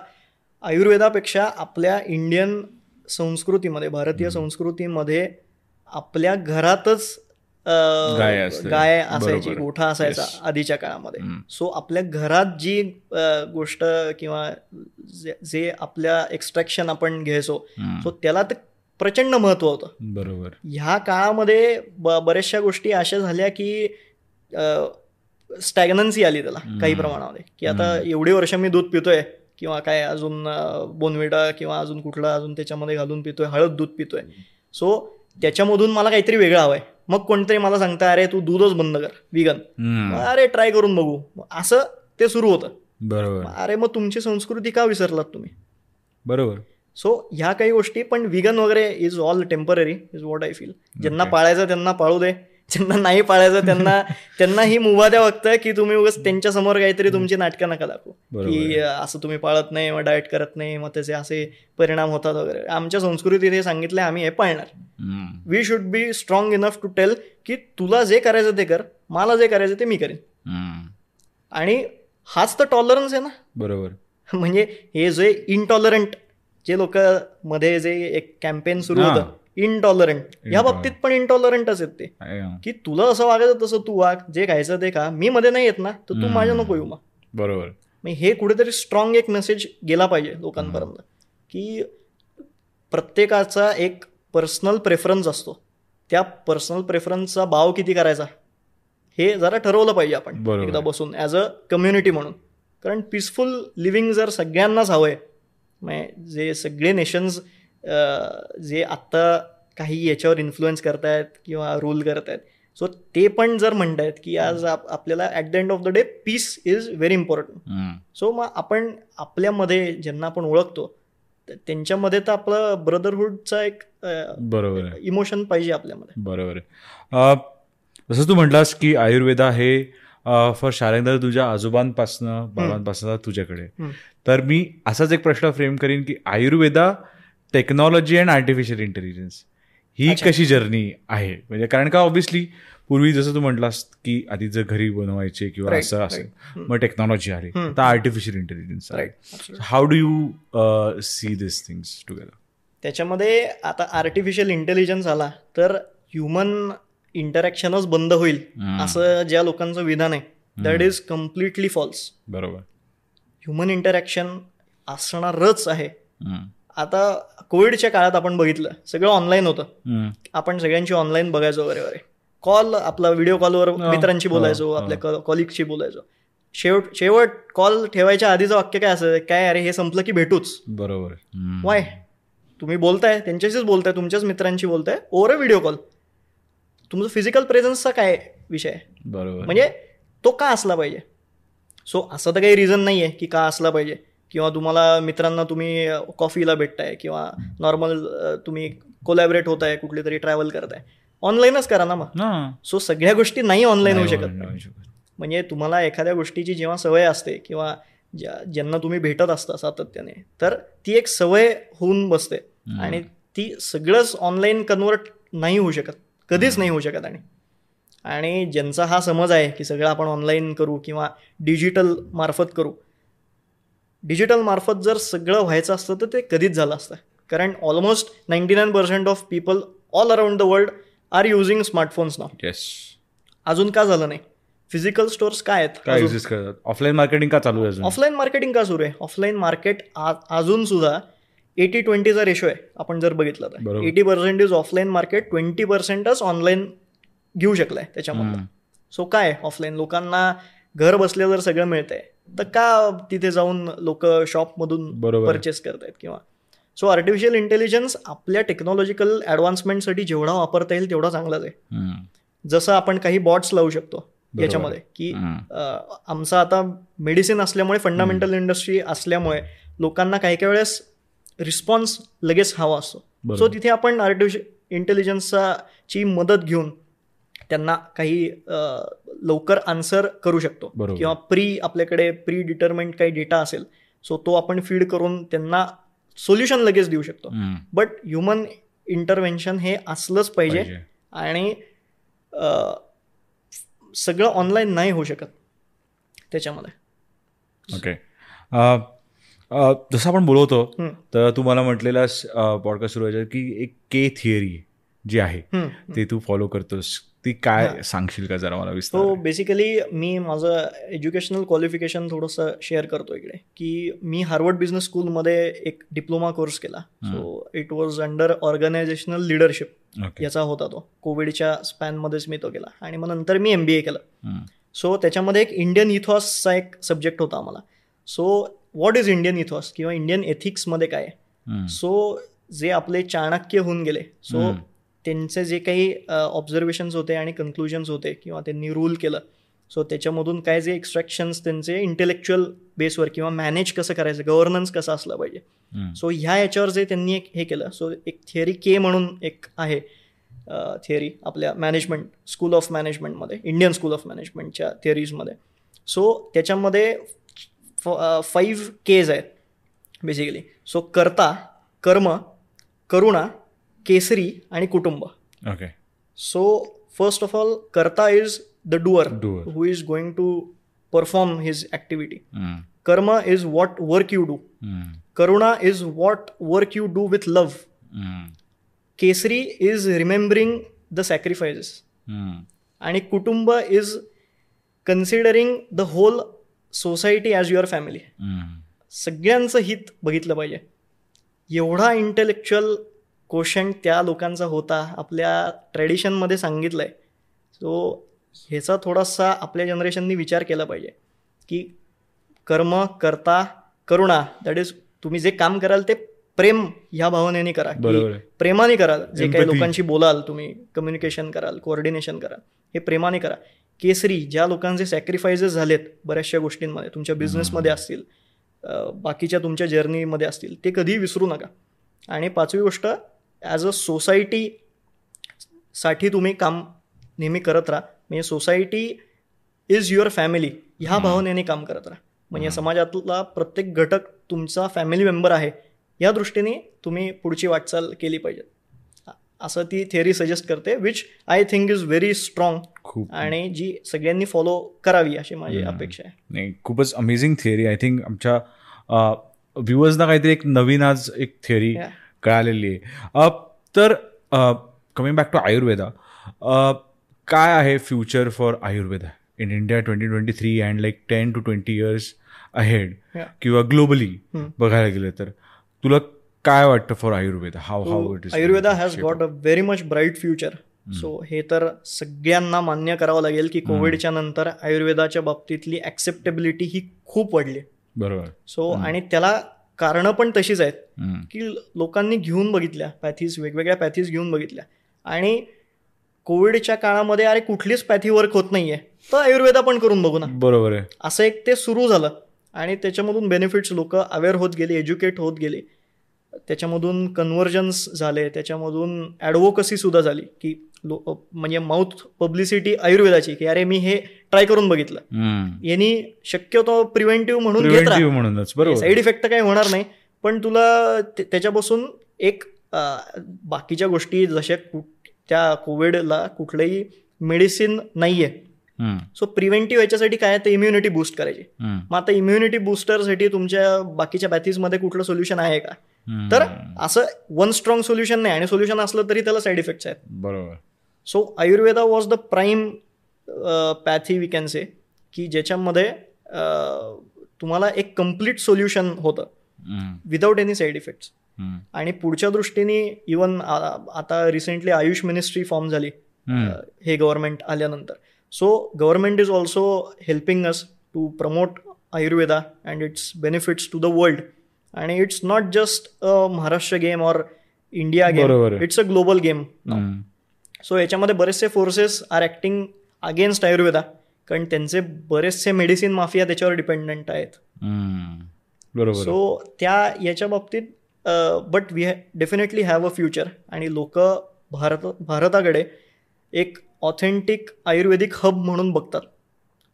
S3: आयुर्वेदापेक्षा आपल्या इंडियन संस्कृतीमध्ये भारतीय संस्कृतीमध्ये आपल्या घरातच
S2: गाय
S3: असायची. गोठा असायचा. आधीच्या काळामध्ये. सो आपल्या घरात जी गोष्ट किंवा जे- आपल्या एक्स्ट्रॅक्शन आपण घ्यायचो. सो त्याला ते प्रचंड महत्त्व होतं
S2: बरोबर
S3: ह्या काळामध्ये बऱ्याचशा गोष्टी अशा झाल्या की स्टॅग्नन्सी आली त्याला काही. प्रमाणामध्ये की आता एवढी वर्ष मी दूध पितोय किंवा काय अजून बोनविटा किंवा अजून कुठलं अजून त्याच्यामध्ये घालून पितोय हळद दूध पितोय. सो त्याच्यामधून मला काहीतरी वेगळं हवंय. मग कोणतरी मला सांगता अरे तू दूधच बंद कर विगन. अरे ट्राय करून बघू. असं ते सुरू होतं.
S2: बरोबर.
S3: अरे मग तुमची संस्कृती का विसरलात तुम्ही?
S2: बरोबर.
S3: सो ह्या काही गोष्टी पण विगन वगैरे is all temporary is what I feel ज्यांना. पाळायचं त्यांना पाळू दे. ज्यांना नाही पाळायचं त्यांना त्यांना ही मुभा द्या फक्त की तुम्ही उगाच त्यांच्यासमोर काहीतरी तुमची नाटकं नका दाखवू. की असं तुम्ही पाळत नाही मग डाएट करत नाही मग त्याचे असे परिणाम होतात वगैरे. आमच्या संस्कृतीत हे सांगितलं आम्ही हे पाळणार. We should be strong enough to tell की तुला जे करायचं ते कर मला जे करायचं ते मी करेन. आणि हाच तर टॉलरन्स आहे ना.
S2: बरोबर.
S3: म्हणजे हे जे इनटॉलरंट जे लोक मध्ये जे एक कॅम्पेन सुरू. होतं इनटॉलरंट या
S2: Intolerant.
S3: बाबतीत पण इनटॉलरंटच आहेत ते. की तुला असं वागायचं तसं तू वाग. जे खायचं ते खा. मी मध्ये नाही येत ना तर तू. माझ्या नको येऊ मग.
S2: बरोबर.
S3: मग हे कुठेतरी स्ट्रॉंग एक मेसेज गेला पाहिजे लोकांपर्यंत. की प्रत्येकाचा एक पर्सनल प्रेफरन्स असतो. त्या पर्सनल प्रेफरन्सचा भाव किती करायचा? हे जरा ठरवलं पाहिजे आपण. एकदा बसून. ॲज अ कम्युनिटी म्हणून. कारण पीसफुल लिव्हिंग जर सगळ्यांनाच हवं आहे म्हणजे जे सगळे नेशन्स जे आत्ता काही याच्यावर इन्फ्लुएन्स करतायत किंवा रूल करतायत. सो ते पण जर म्हणतायत की आज आप- आपल्याला at the end of the day peace is very important. So मग आपण आपल्यामध्ये ज्यांना आपण ओळखतो त्यांच्यामध्ये तर आपलं ब्रदरहूडचा एक
S2: बरोबर आहे.
S3: इमोशन पाहिजे आपल्यामध्ये.
S2: बरोबर आहे. जसं तू म्हटलास की आयुर्वेदा हे फॉर शारेंदर तुझ्या आजोबांपासनं बाबांपासनं तुझ्याकडे. तर मी असाच एक प्रश्न फ्रेम करीन की Ayurveda technology and artificial intelligence ही. कशी जर्नी आहे म्हणजे कारण का ऑब्व्हियसली पूर्वी जसं तू म्हटलास की आधी जर घरी बनवायचे किंवा असं. असेल. मग टेक्नॉलॉजी आली. आता artificial intelligence
S3: right
S2: how do you see this things together
S3: त्याच्यामध्ये आता आर्टिफिशियल इंटेलिजन्स आला तर ह्युमन इंटरॅक्शनच बंद होईल. असं ज्या लोकांचं विधान आहे दॅट इज कम्प्लिटली फॉल्स
S2: बरोबर
S3: ह्युमन इंटरॅक्शन असणारच आहे. आता कोविडच्या काळात आपण बघितलं सगळं ऑनलाईन होतं. आपण सगळ्यांची ऑनलाईन बघायचो वगैरे वगैरे. कॉल आपला व्हिडिओ कॉलवर
S2: हा,
S3: मित्रांशी
S2: हा,
S3: बोलायचो
S2: हा.
S3: आपल्या कॉलिगशी बोलायचो. शेवट शेवट कॉल ठेवायच्या आधीचं वाक्य काय असं काय अरे हे संपलं की भेटूच.
S2: बरोबर.
S3: वाय तुम्ही बोलताय त्यांच्याशीच बोलताय तुमच्याच मित्रांशी बोलताय ओव्हर अ व्हिडिओ कॉल तुमचं फिजिकल प्रेझन्सचा काय विषय?
S2: बरोबर
S3: म्हणजे तो का असला पाहिजे? सो असं तर काही रिझन नाही आहे की का असला पाहिजे. किंवा तुम्हाला मित्रांना तुम्ही कॉफीला भेटताय किंवा नॉर्मल तुम्ही कोलॅबरेट होत आहे कुठली तरी ट्रॅव्हल करताय. ऑनलाईनच करा ना मग. सो सगळ्या गोष्टी नाही ऑनलाईन होऊ शकत. म्हणजे तुम्हाला एखाद्या गोष्टीची जेव्हा सवय असते किंवा ज्या ज्यांना तुम्ही भेटत असता सातत्याने तर ती एक सवय होऊन बसते. आणि ती सगळंच ऑनलाईन कन्वर्ट नाही होऊ शकत. कधीच नाही होऊ शकत आणि. आणि ज्यांचा हा समज आहे की सगळं आपण ऑनलाईन करू किंवा डिजिटल मार्फत करू डिजिटल मार्फत जर सगळं व्हायचं असतं तर ते कधीच झालं असतं. कारण almost ninety nine percent of people all around the world are using smartphones now
S2: yes
S3: अजून का झालं नाही? फिजिकल स्टोअर्स काय आहेत?
S2: ऑफलाईन मार्केटिंग का चालू आहे
S3: ऑफलाईन मार्केटिंग का सुरू आहे? ऑफलाईन मार्केट अजून सुद्धा एटी ट्वेंटीचा रेशो आहे आपण जर बघितलं तर. Eighty percent is offline market twenty पर्सेंटच online घेऊ शकलाय त्याच्यामधलं
S2: हम्म.
S3: सो काय ऑफलाईन लोकांना घर बसल्या जर सगळं मिळतंय तर का तिथे जाऊन लोक शॉपमधून. परचेस करतायत किंवा सो आर्टिफिशियल इंटेलिजन्स आपल्या टेक्नॉलॉजिकल ॲडव्हान्समेंटसाठी जेवढा वापरता येईल तेवढा चांगलाच आहे. जसं आपण काही बॉट्स लावू शकतो याच्यामध्ये की आमचा आता मेडिसिन असल्यामुळे फंडामेंटल इंडस्ट्री असल्यामुळे लोकांना काही काही वेळेस रिस्पॉन्स लगेच हवा असतो. सो तिथे आपण आर्टिफिशियल इंटेलिजन्सचा ची मदत घेऊन त्यांना काही लवकर आन्सर करू शकतो. किंवा प्री आपल्याकडे प्री डिटर्मेंट काही डेटा असेल सो तो आपण फीड करून त्यांना सोल्युशन लगेच देऊ शकतो. बट ह्युमन इंटरव्हेन्शन हे असलंच पाहिजे. आणि सगळं ऑनलाईन नाही होऊ शकत त्याच्यामध्ये
S2: ओके जसं आपण बोलवतो. तर तू मला म्हटलेलास पॉडकास्ट सुरू की एक के थिअरी जी आहे. ते तू फॉलो करतोस ती काय सांगशील का जरा मला
S3: सो
S2: विस्तार?
S3: बेसिकली मी माझं एज्युकेशनल क्वालिफिकेशन थोडंसं शेअर करतो इकडे. की मी हार्वर्ड बिझनेस स्कूलमध्ये एक डिप्लोमा कोर्स केला. So it was under organisational leadership याचा होता तो. कोविडच्या स्पॅनमध्येच मी तो केला. आणि मग नंतर मी एम बी ए केलं. सो त्याच्यामध्ये एक इंडियन इथॉसचा एक सब्जेक्ट होता आम्हाला. So what is Indian ethos किंवा इंडियन एथिक्समध्ये काय. सो जे आपले चाणक्य होऊन गेले. सो. त्यांचे जे काही ऑब्झर्वेशन्स होते आणि कन्क्लुजन्स होते किंवा त्यांनी रूल केलं सो त्याच्यामधून काय जे एक्स्ट्रॅक्शन्स त्यांचे इंटेलेक्च्युअल बेसवर किंवा मॅनेज कसं करायचं गव्हर्नन्स कसं असलं पाहिजे. सो ह्या याच्यावर जे त्यांनी एक हे केलं सो एक थिअरी के म्हणून एक आहे थिअरी आपल्या मॅनेजमेंट स्कूल ऑफ मॅनेजमेंटमध्ये इंडियन स्कूल ऑफ मॅनेजमेंटच्या थिअरीजमध्ये सो त्याच्यामध्ये फाईव्ह केज आहेत बेसिकली सो कर्ता कर्म करुणा केसरी आणि कुटुंब
S2: okay
S3: so first of all karta is the doer. Who is going to perform his activity
S2: hmm.
S3: Karma is what work you do. Karuna is what work you do with love. Kesari is remembering the sacrifices. आणि kutumb is considering the whole society as your family. सगळ्यांचं हित बघितलं पाहिजे एवढा intellectual question त्या लोकांचा होता आपल्या ट्रेडिशनमध्ये सांगितलं आहे सो ह्याचा थोडासा आपल्या जनरेशननी विचार केला पाहिजे की कर्म करता करुणा दॅट इज तुम्ही जे काम कराल ते प्रेम ह्या भावनेने करा. प्रेमाने कराल जे काही. लोकांशी बोलाल तुम्ही कम्युनिकेशन कराल कोऑर्डिनेशन कराल हे प्रेमाने करा. केसरी ज्या लोकांचे सॅक्रिफायसेस झालेत बऱ्याचशा गोष्टींमध्ये तुमच्या बिझनेसमध्ये असतील बाकीच्या तुमच्या जर्नीमध्ये असतील ते कधीही विसरू नका. आणि पाचवी गोष्ट ॲज अ सोसायटी साठी तुम्ही काम नेहमी करत राहा. म्हणजे सोसायटी इज युअर फॅमिली ह्या भावनेने काम करत राहा. म्हणजे समाजातला प्रत्येक घटक तुमचा फॅमिली मेंबर आहे. या दृष्टीने तुम्ही पुढची वाटचाल केली पाहिजे. असं ती थेअरी सजेस्ट करते which I think is very strong
S2: खूप.
S3: आणि जी सगळ्यांनी फॉलो करावी अशी माझी अपेक्षा आहे.
S2: नाही खूपच अमेझिंग थिअरी आय थिंक आमच्या व्ह्युअर्सना काहीतरी एक नवीन आज एक थिअरी
S3: Yeah.
S2: कळालेली आहे. तर कमिंग बॅक टू आयुर्वेदा काय आहे future for Ayurveda in India twenty twenty three and like ten to twenty years ahead. किंवा ग्लोबली
S3: हम्म.
S2: बघायला गेलं तर तुला काय वाटतं for Ayurveda how how it is
S3: Ayurveda has got a very much bright future so हे तर सगळ्यांना मान्य करावं लागेल की कोविडच्या नंतर आयुर्वेदाच्या बाबतीतली ऍक्सेप्टेबिलिटी ही खूप वाढली.
S2: बरोबर.
S3: सो आणि त्याला कारणं पण तशीच आहेत. की लोकांनी घेऊन बघितल्या पॅथीज वेगवेगळ्या पॅथीज घेऊन बघितल्या. आणि कोविडच्या काळामध्ये अरे कुठलीच पॅथी वर्क होत नाहीये तर आयुर्वेदा पण करून बघू ना.
S2: बरोबर आहे.
S3: असं एक ते सुरू झालं. आणि त्याच्यामधून बेनिफिट्स लोक अवेअर होत गेले एज्युकेट होत गेले. त्याच्यामधून कन्व्हर्जन्स झाले त्याच्यामधून ॲडव्होकसी सुद्धा झाली की लो म्हणजे माउथ पब्लिसिटी आयुर्वेदाची की अरे मी हे ट्राय करून बघितलं. यांनी शक्यतो प्रिव्हेंटिव्ह म्हणून घेत
S2: म्हणूनच बरोबर
S3: साईड इफेक्ट तर काही होणार नाही पण तुला त्याच्यापासून एक बाकीच्या गोष्टी जशा त्या कोविडला कुठलंही मेडिसिन नाहीये. सो प्रिव्हेंटिव्ह याच्यासाठी काय तर इम्युनिटी बूस्ट करायची. मग आता इम्युनिटी बूस्टरसाठी तुमच्या बाकीच्या पॅथीजमध्ये कुठलं सोल्युशन आहे का. तर असं वन स्ट्रॉंग सोल्युशन नाही. आणि सोल्युशन असलं तरी त्याला साईड इफेक्ट्स आहेत.
S2: बरोबर.
S3: So Ayurveda was the prime pathy we can say की ज्याच्यामध्ये तुम्हाला एक कंप्लीट सोल्युशन होतं. Without any side effects. आणि पुढच्या दृष्टीने इवन आता रिसेंटली आयुष मिनिस्ट्री फॉर्म झाली हे गव्हर्नमेंट आल्यानंतर. So government is also helping us to promote Ayurveda and its benefits to the world आणि it's not just a Maharashtra game or India game. It's a global game. So याच्यामध्ये बरेचसे forces are acting against Ayurveda कारण त्यांचे बरेचसे medicine mafia त्याच्यावर dependent आहेत.
S2: बरोबर.
S3: So त्या याच्या बाबतीत but we definitely have a future आणि लोक भारत भारताकडे एक ऑथेंटिक आयुर्वेदिक हब म्हणून बघतात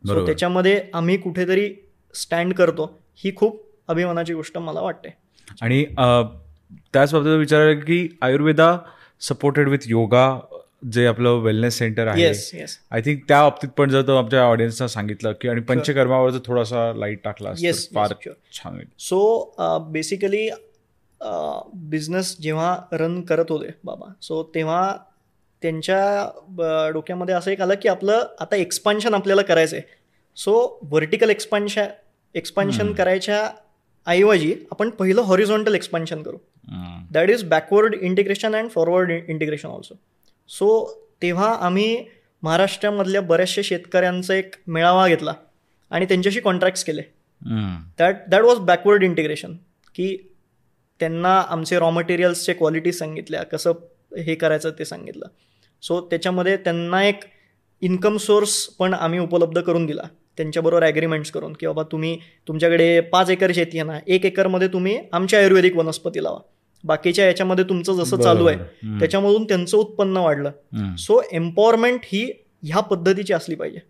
S3: सो. त्याच्यामध्ये आम्ही कुठेतरी स्टँड करतो ही खूप अभिमानाची गोष्ट मला वाटते.
S2: आणि त्याच बाबतीत विचार की आयुर्वेदा सपोर्टेड विथ योगा जे आपलं वेलनेस सेंटर आहे.
S3: येस येस
S2: आय थिंक त्या बाबतीत पण जर तो आमच्या ऑडियन्सला सांगितलं की आणि पंचकर्मावर जर थोडासा लाइट टाकला तर फार. छान होईल.
S3: सो बेसिकली बिझनेस जेव्हा रन करत होते बाबा सो तेव्हा त्यांच्या डोक्यामध्ये असं एक आलं की आपलं आता एक्सपान्शन आपल्याला करायचं आहे सो व्हर्टिकल एक्सपान्शन एक्सपान्शन करायच्या ऐवजी आपण पहिलं हॉरिझॉन्टल एक्सपान्शन करू. That is backward integration and forward integration also so तेव्हा आम्ही महाराष्ट्रामधल्या बऱ्याचशा शेतकऱ्यांचा एक मेळावा घेतला आणि त्यांच्याशी कॉन्ट्रॅक्ट्स केले. That that was backward integration की त्यांना आमचे रॉ मटेरियल्सचे क्वालिटी सांगितल्या कसं हे करायचं ते सांगितलं. सो त्याच्यामध्ये त्यांना एक इन्कम सोर्स पण आम्ही उपलब्ध करून दिला. त्यांच्याबरोबर ॲग्रीमेंट्स करून की बाबा तुम्ही तुमच्याकडे पाच एकर शेती आहे ना एक एकरमध्ये तुम्ही आमच्या आयुर्वेदिक वनस्पती लावा. बाकीच्या याच्यामध्ये तुमचं जसं चालू आहे. त्याच्यामधून त्यांचं उत्पन्न वाढलं. सो एम्पॉवरमेंट ही ह्या पद्धतीची असली पाहिजे.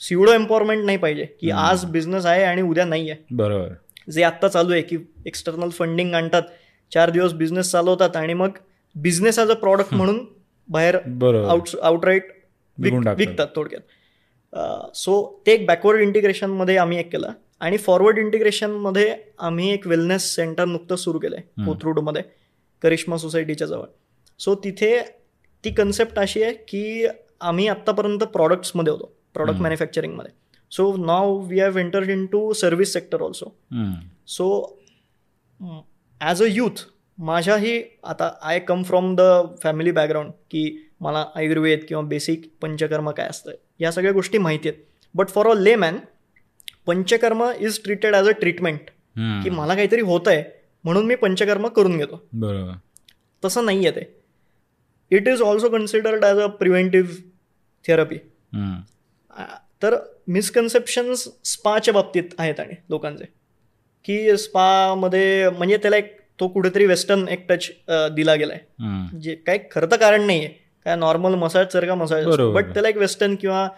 S3: सिवडो एम्पॉवरमेंट नाही पाहिजे की आज बिझनेस आहे आणि उद्या नाही आहे.
S2: बरोबर.
S3: जे आत्ता चालू आहे की एक्सटर्नल फंडिंग आणतात चार दिवस बिझनेस चालवतात आणि मग बिझनेस ॲज अ प्रॉडक्ट म्हणून बाहेर आउट आउटराईट. विकतात थोडक्यात. सो ते एक बॅकवर्ड इंटिग्रेशनमध्ये आम्ही एक केलं. आणि फॉरवर्ड इंटिग्रेशनमध्ये आम्ही एक वेलनेस सेंटर नुकतं सुरू केलं आहे कोथरूडमध्ये करिश्मा सोसायटीच्या जवळ. सो तिथे ती कन्सेप्ट अशी आहे की आम्ही आत्तापर्यंत प्रॉडक्ट्समध्ये होतो product मॅन्युफॅक्चरिंगमध्ये so now we have entered into service sector also. So as a youth माझ्याही आता I come from the family background की मला आयुर्वेद किंवा बेसिक पंचकर्म काय असतं? या सगळ्या गोष्टी माहिती आहेत. But for a layman Panchakarma is treated as a treatment. की मला काहीतरी होत आहे म्हणून मी पंचकर्म करून घेतो.
S2: बरोबर.
S3: तसं नाही आहे ते it is also considered as a preventive therapy. तर मिसकन्सेप्शन्स स्पाच्या बाबतीत आहेत आणि लोकांचे. की स्पामध्ये म्हणजे त्याला एक तो कुठेतरी वेस्टर्न एक टच दिला गेलाय. जे काय खरं तर कारण नाही आहे काय नॉर्मल मसाज सारखा मसाज
S2: बरोबर.
S3: बट त्याला एक वेस्टर्न किंवा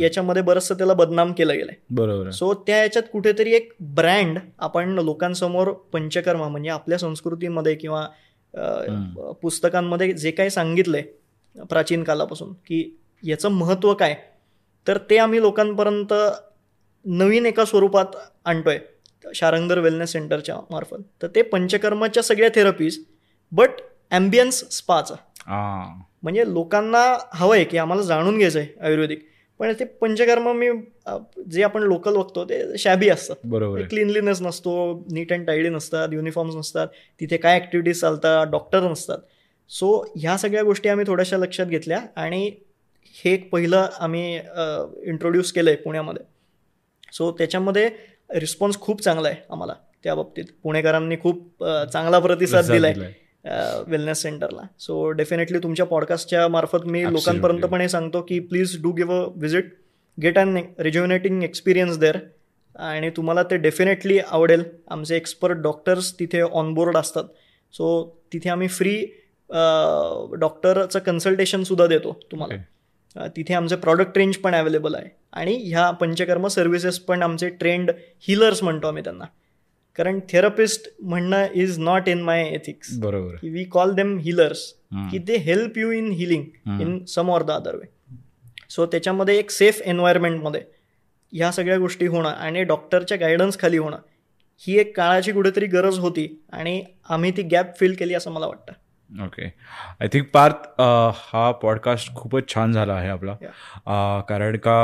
S3: याच्यामध्ये बरंचसं त्याला बदनाम केलं गेलंय
S2: बरोबर.
S3: सो त्या याच्यात कुठेतरी एक ब्रँड आपण लोकांसमोर पंचकर्म म्हणजे आपल्या संस्कृतीमध्ये किंवा पुस्तकांमध्ये जे काही सांगितलंय प्राचीन कालापासून की याचं महत्त्व काय तर ते आम्ही लोकांपर्यंत नवीन एका स्वरूपात आणतोय शारंगधर वेलनेस सेंटरच्या मार्फत तर ते पंचकर्माच्या सगळ्या थेरपीज बट ॲम्बियन्स स्पाचा. म्हणजे लोकांना हवं आहे की आम्हाला जाणून घ्यायचं आहे आयुर्वेदिक. पण ते पंचकर्म मी जे आपण लोकल बघतो ते शॅबी असतात.
S2: बरोबर
S3: क्लिनलीनेस नसतो नीट अँड टायडी नसतात युनिफॉर्म्स नसतात तिथे काय ॲक्टिव्हिटीज चालतात डॉक्टर नसतात. सो ह्या सगळ्या गोष्टी आम्ही थोड्याशा लक्षात घेतल्या आणि हे एक पहिलं आम्ही इंट्रोड्यूस केलं आहे पुण्यामध्ये. सो त्याच्यामध्ये रिस्पॉन्स खूप चांगला आहे आम्हाला त्या बाबतीत. पुणेकरांनी खूप चांगला प्रतिसाद दिला
S2: दिलाय.
S3: आहे वेलनेस सेंटरला सो डेफिनेटली तुमच्या पॉडकास्टच्या मार्फत मी. लोकांपर्यंत पण हे सांगतो की please do give a visit get an rejuvenating experience there आणि तुम्हाला ते डेफिनेटली आवडेल. आमचे एक्सपर्ट डॉक्टर्स तिथे ऑनबोर्ड असतात. सो तिथे आम्ही फ्री डॉक्टरचं कन्सल्टेशनसुद्धा देतो तुम्हाला.
S2: Okay.
S3: तिथे आमचे प्रॉडक्ट रेंज पण अवेलेबल आहे. आणि ह्या पंचकर्म सर्व्हिसेस पण आमचे ट्रेंड हिलर्स म्हणतो आम्ही त्यांना. कारण थेरपिस्ट म्हणणं is not in my ethics
S2: बरोबर.
S3: We call them healers. की they help you in healing. In some or the other way so त्याच्यामध्ये एक सेफ एन्व्हायरमेंटमध्ये ह्या सगळ्या गोष्टी होणं आणि डॉक्टरच्या गायडन्स खाली होणं ही एक काळाची कुठेतरी गरज होती आणि आम्ही ती गॅप फिल केली असं मला वाटतं.
S2: ओके आय थिंक पार्थ हा पॉडकास्ट खूपच छान झाला आहे आपला. कारण का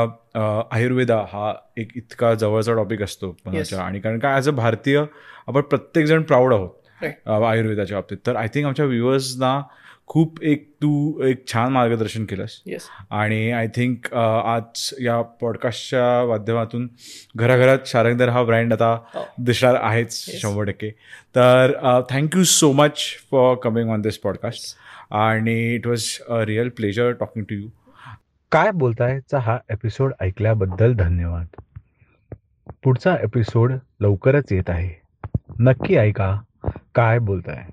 S2: आयुर्वेदा हा एक इतका जवळचा टॉपिक असतो मनाच्या आणि कारण का ॲज अ भारतीय आपण प्रत्येकजण प्राऊड आहोत आयुर्वेदाच्या बाबतीत. तर आय थिंक आमच्या व्ह्युअर्सना खूप एक तू एक छान मार्गदर्शन केलंस.
S3: येस
S2: आणि आय थिंक आज या पॉडकास्टच्या माध्यमातून घराघरात शारंगदर हा ब्रँड आता
S3: हो.
S2: दिसणार आहेच
S3: Yes.
S2: शंभर टक्के. तर thank you so much for coming on this podcast आणि it was a real pleasure talking to you
S4: काय बोलतायचा हा एपिसोड ऐकल्याबद्दल धन्यवाद. पुढचा एपिसोड लवकरच येत आहे. नक्की ऐका. काय बोलताय?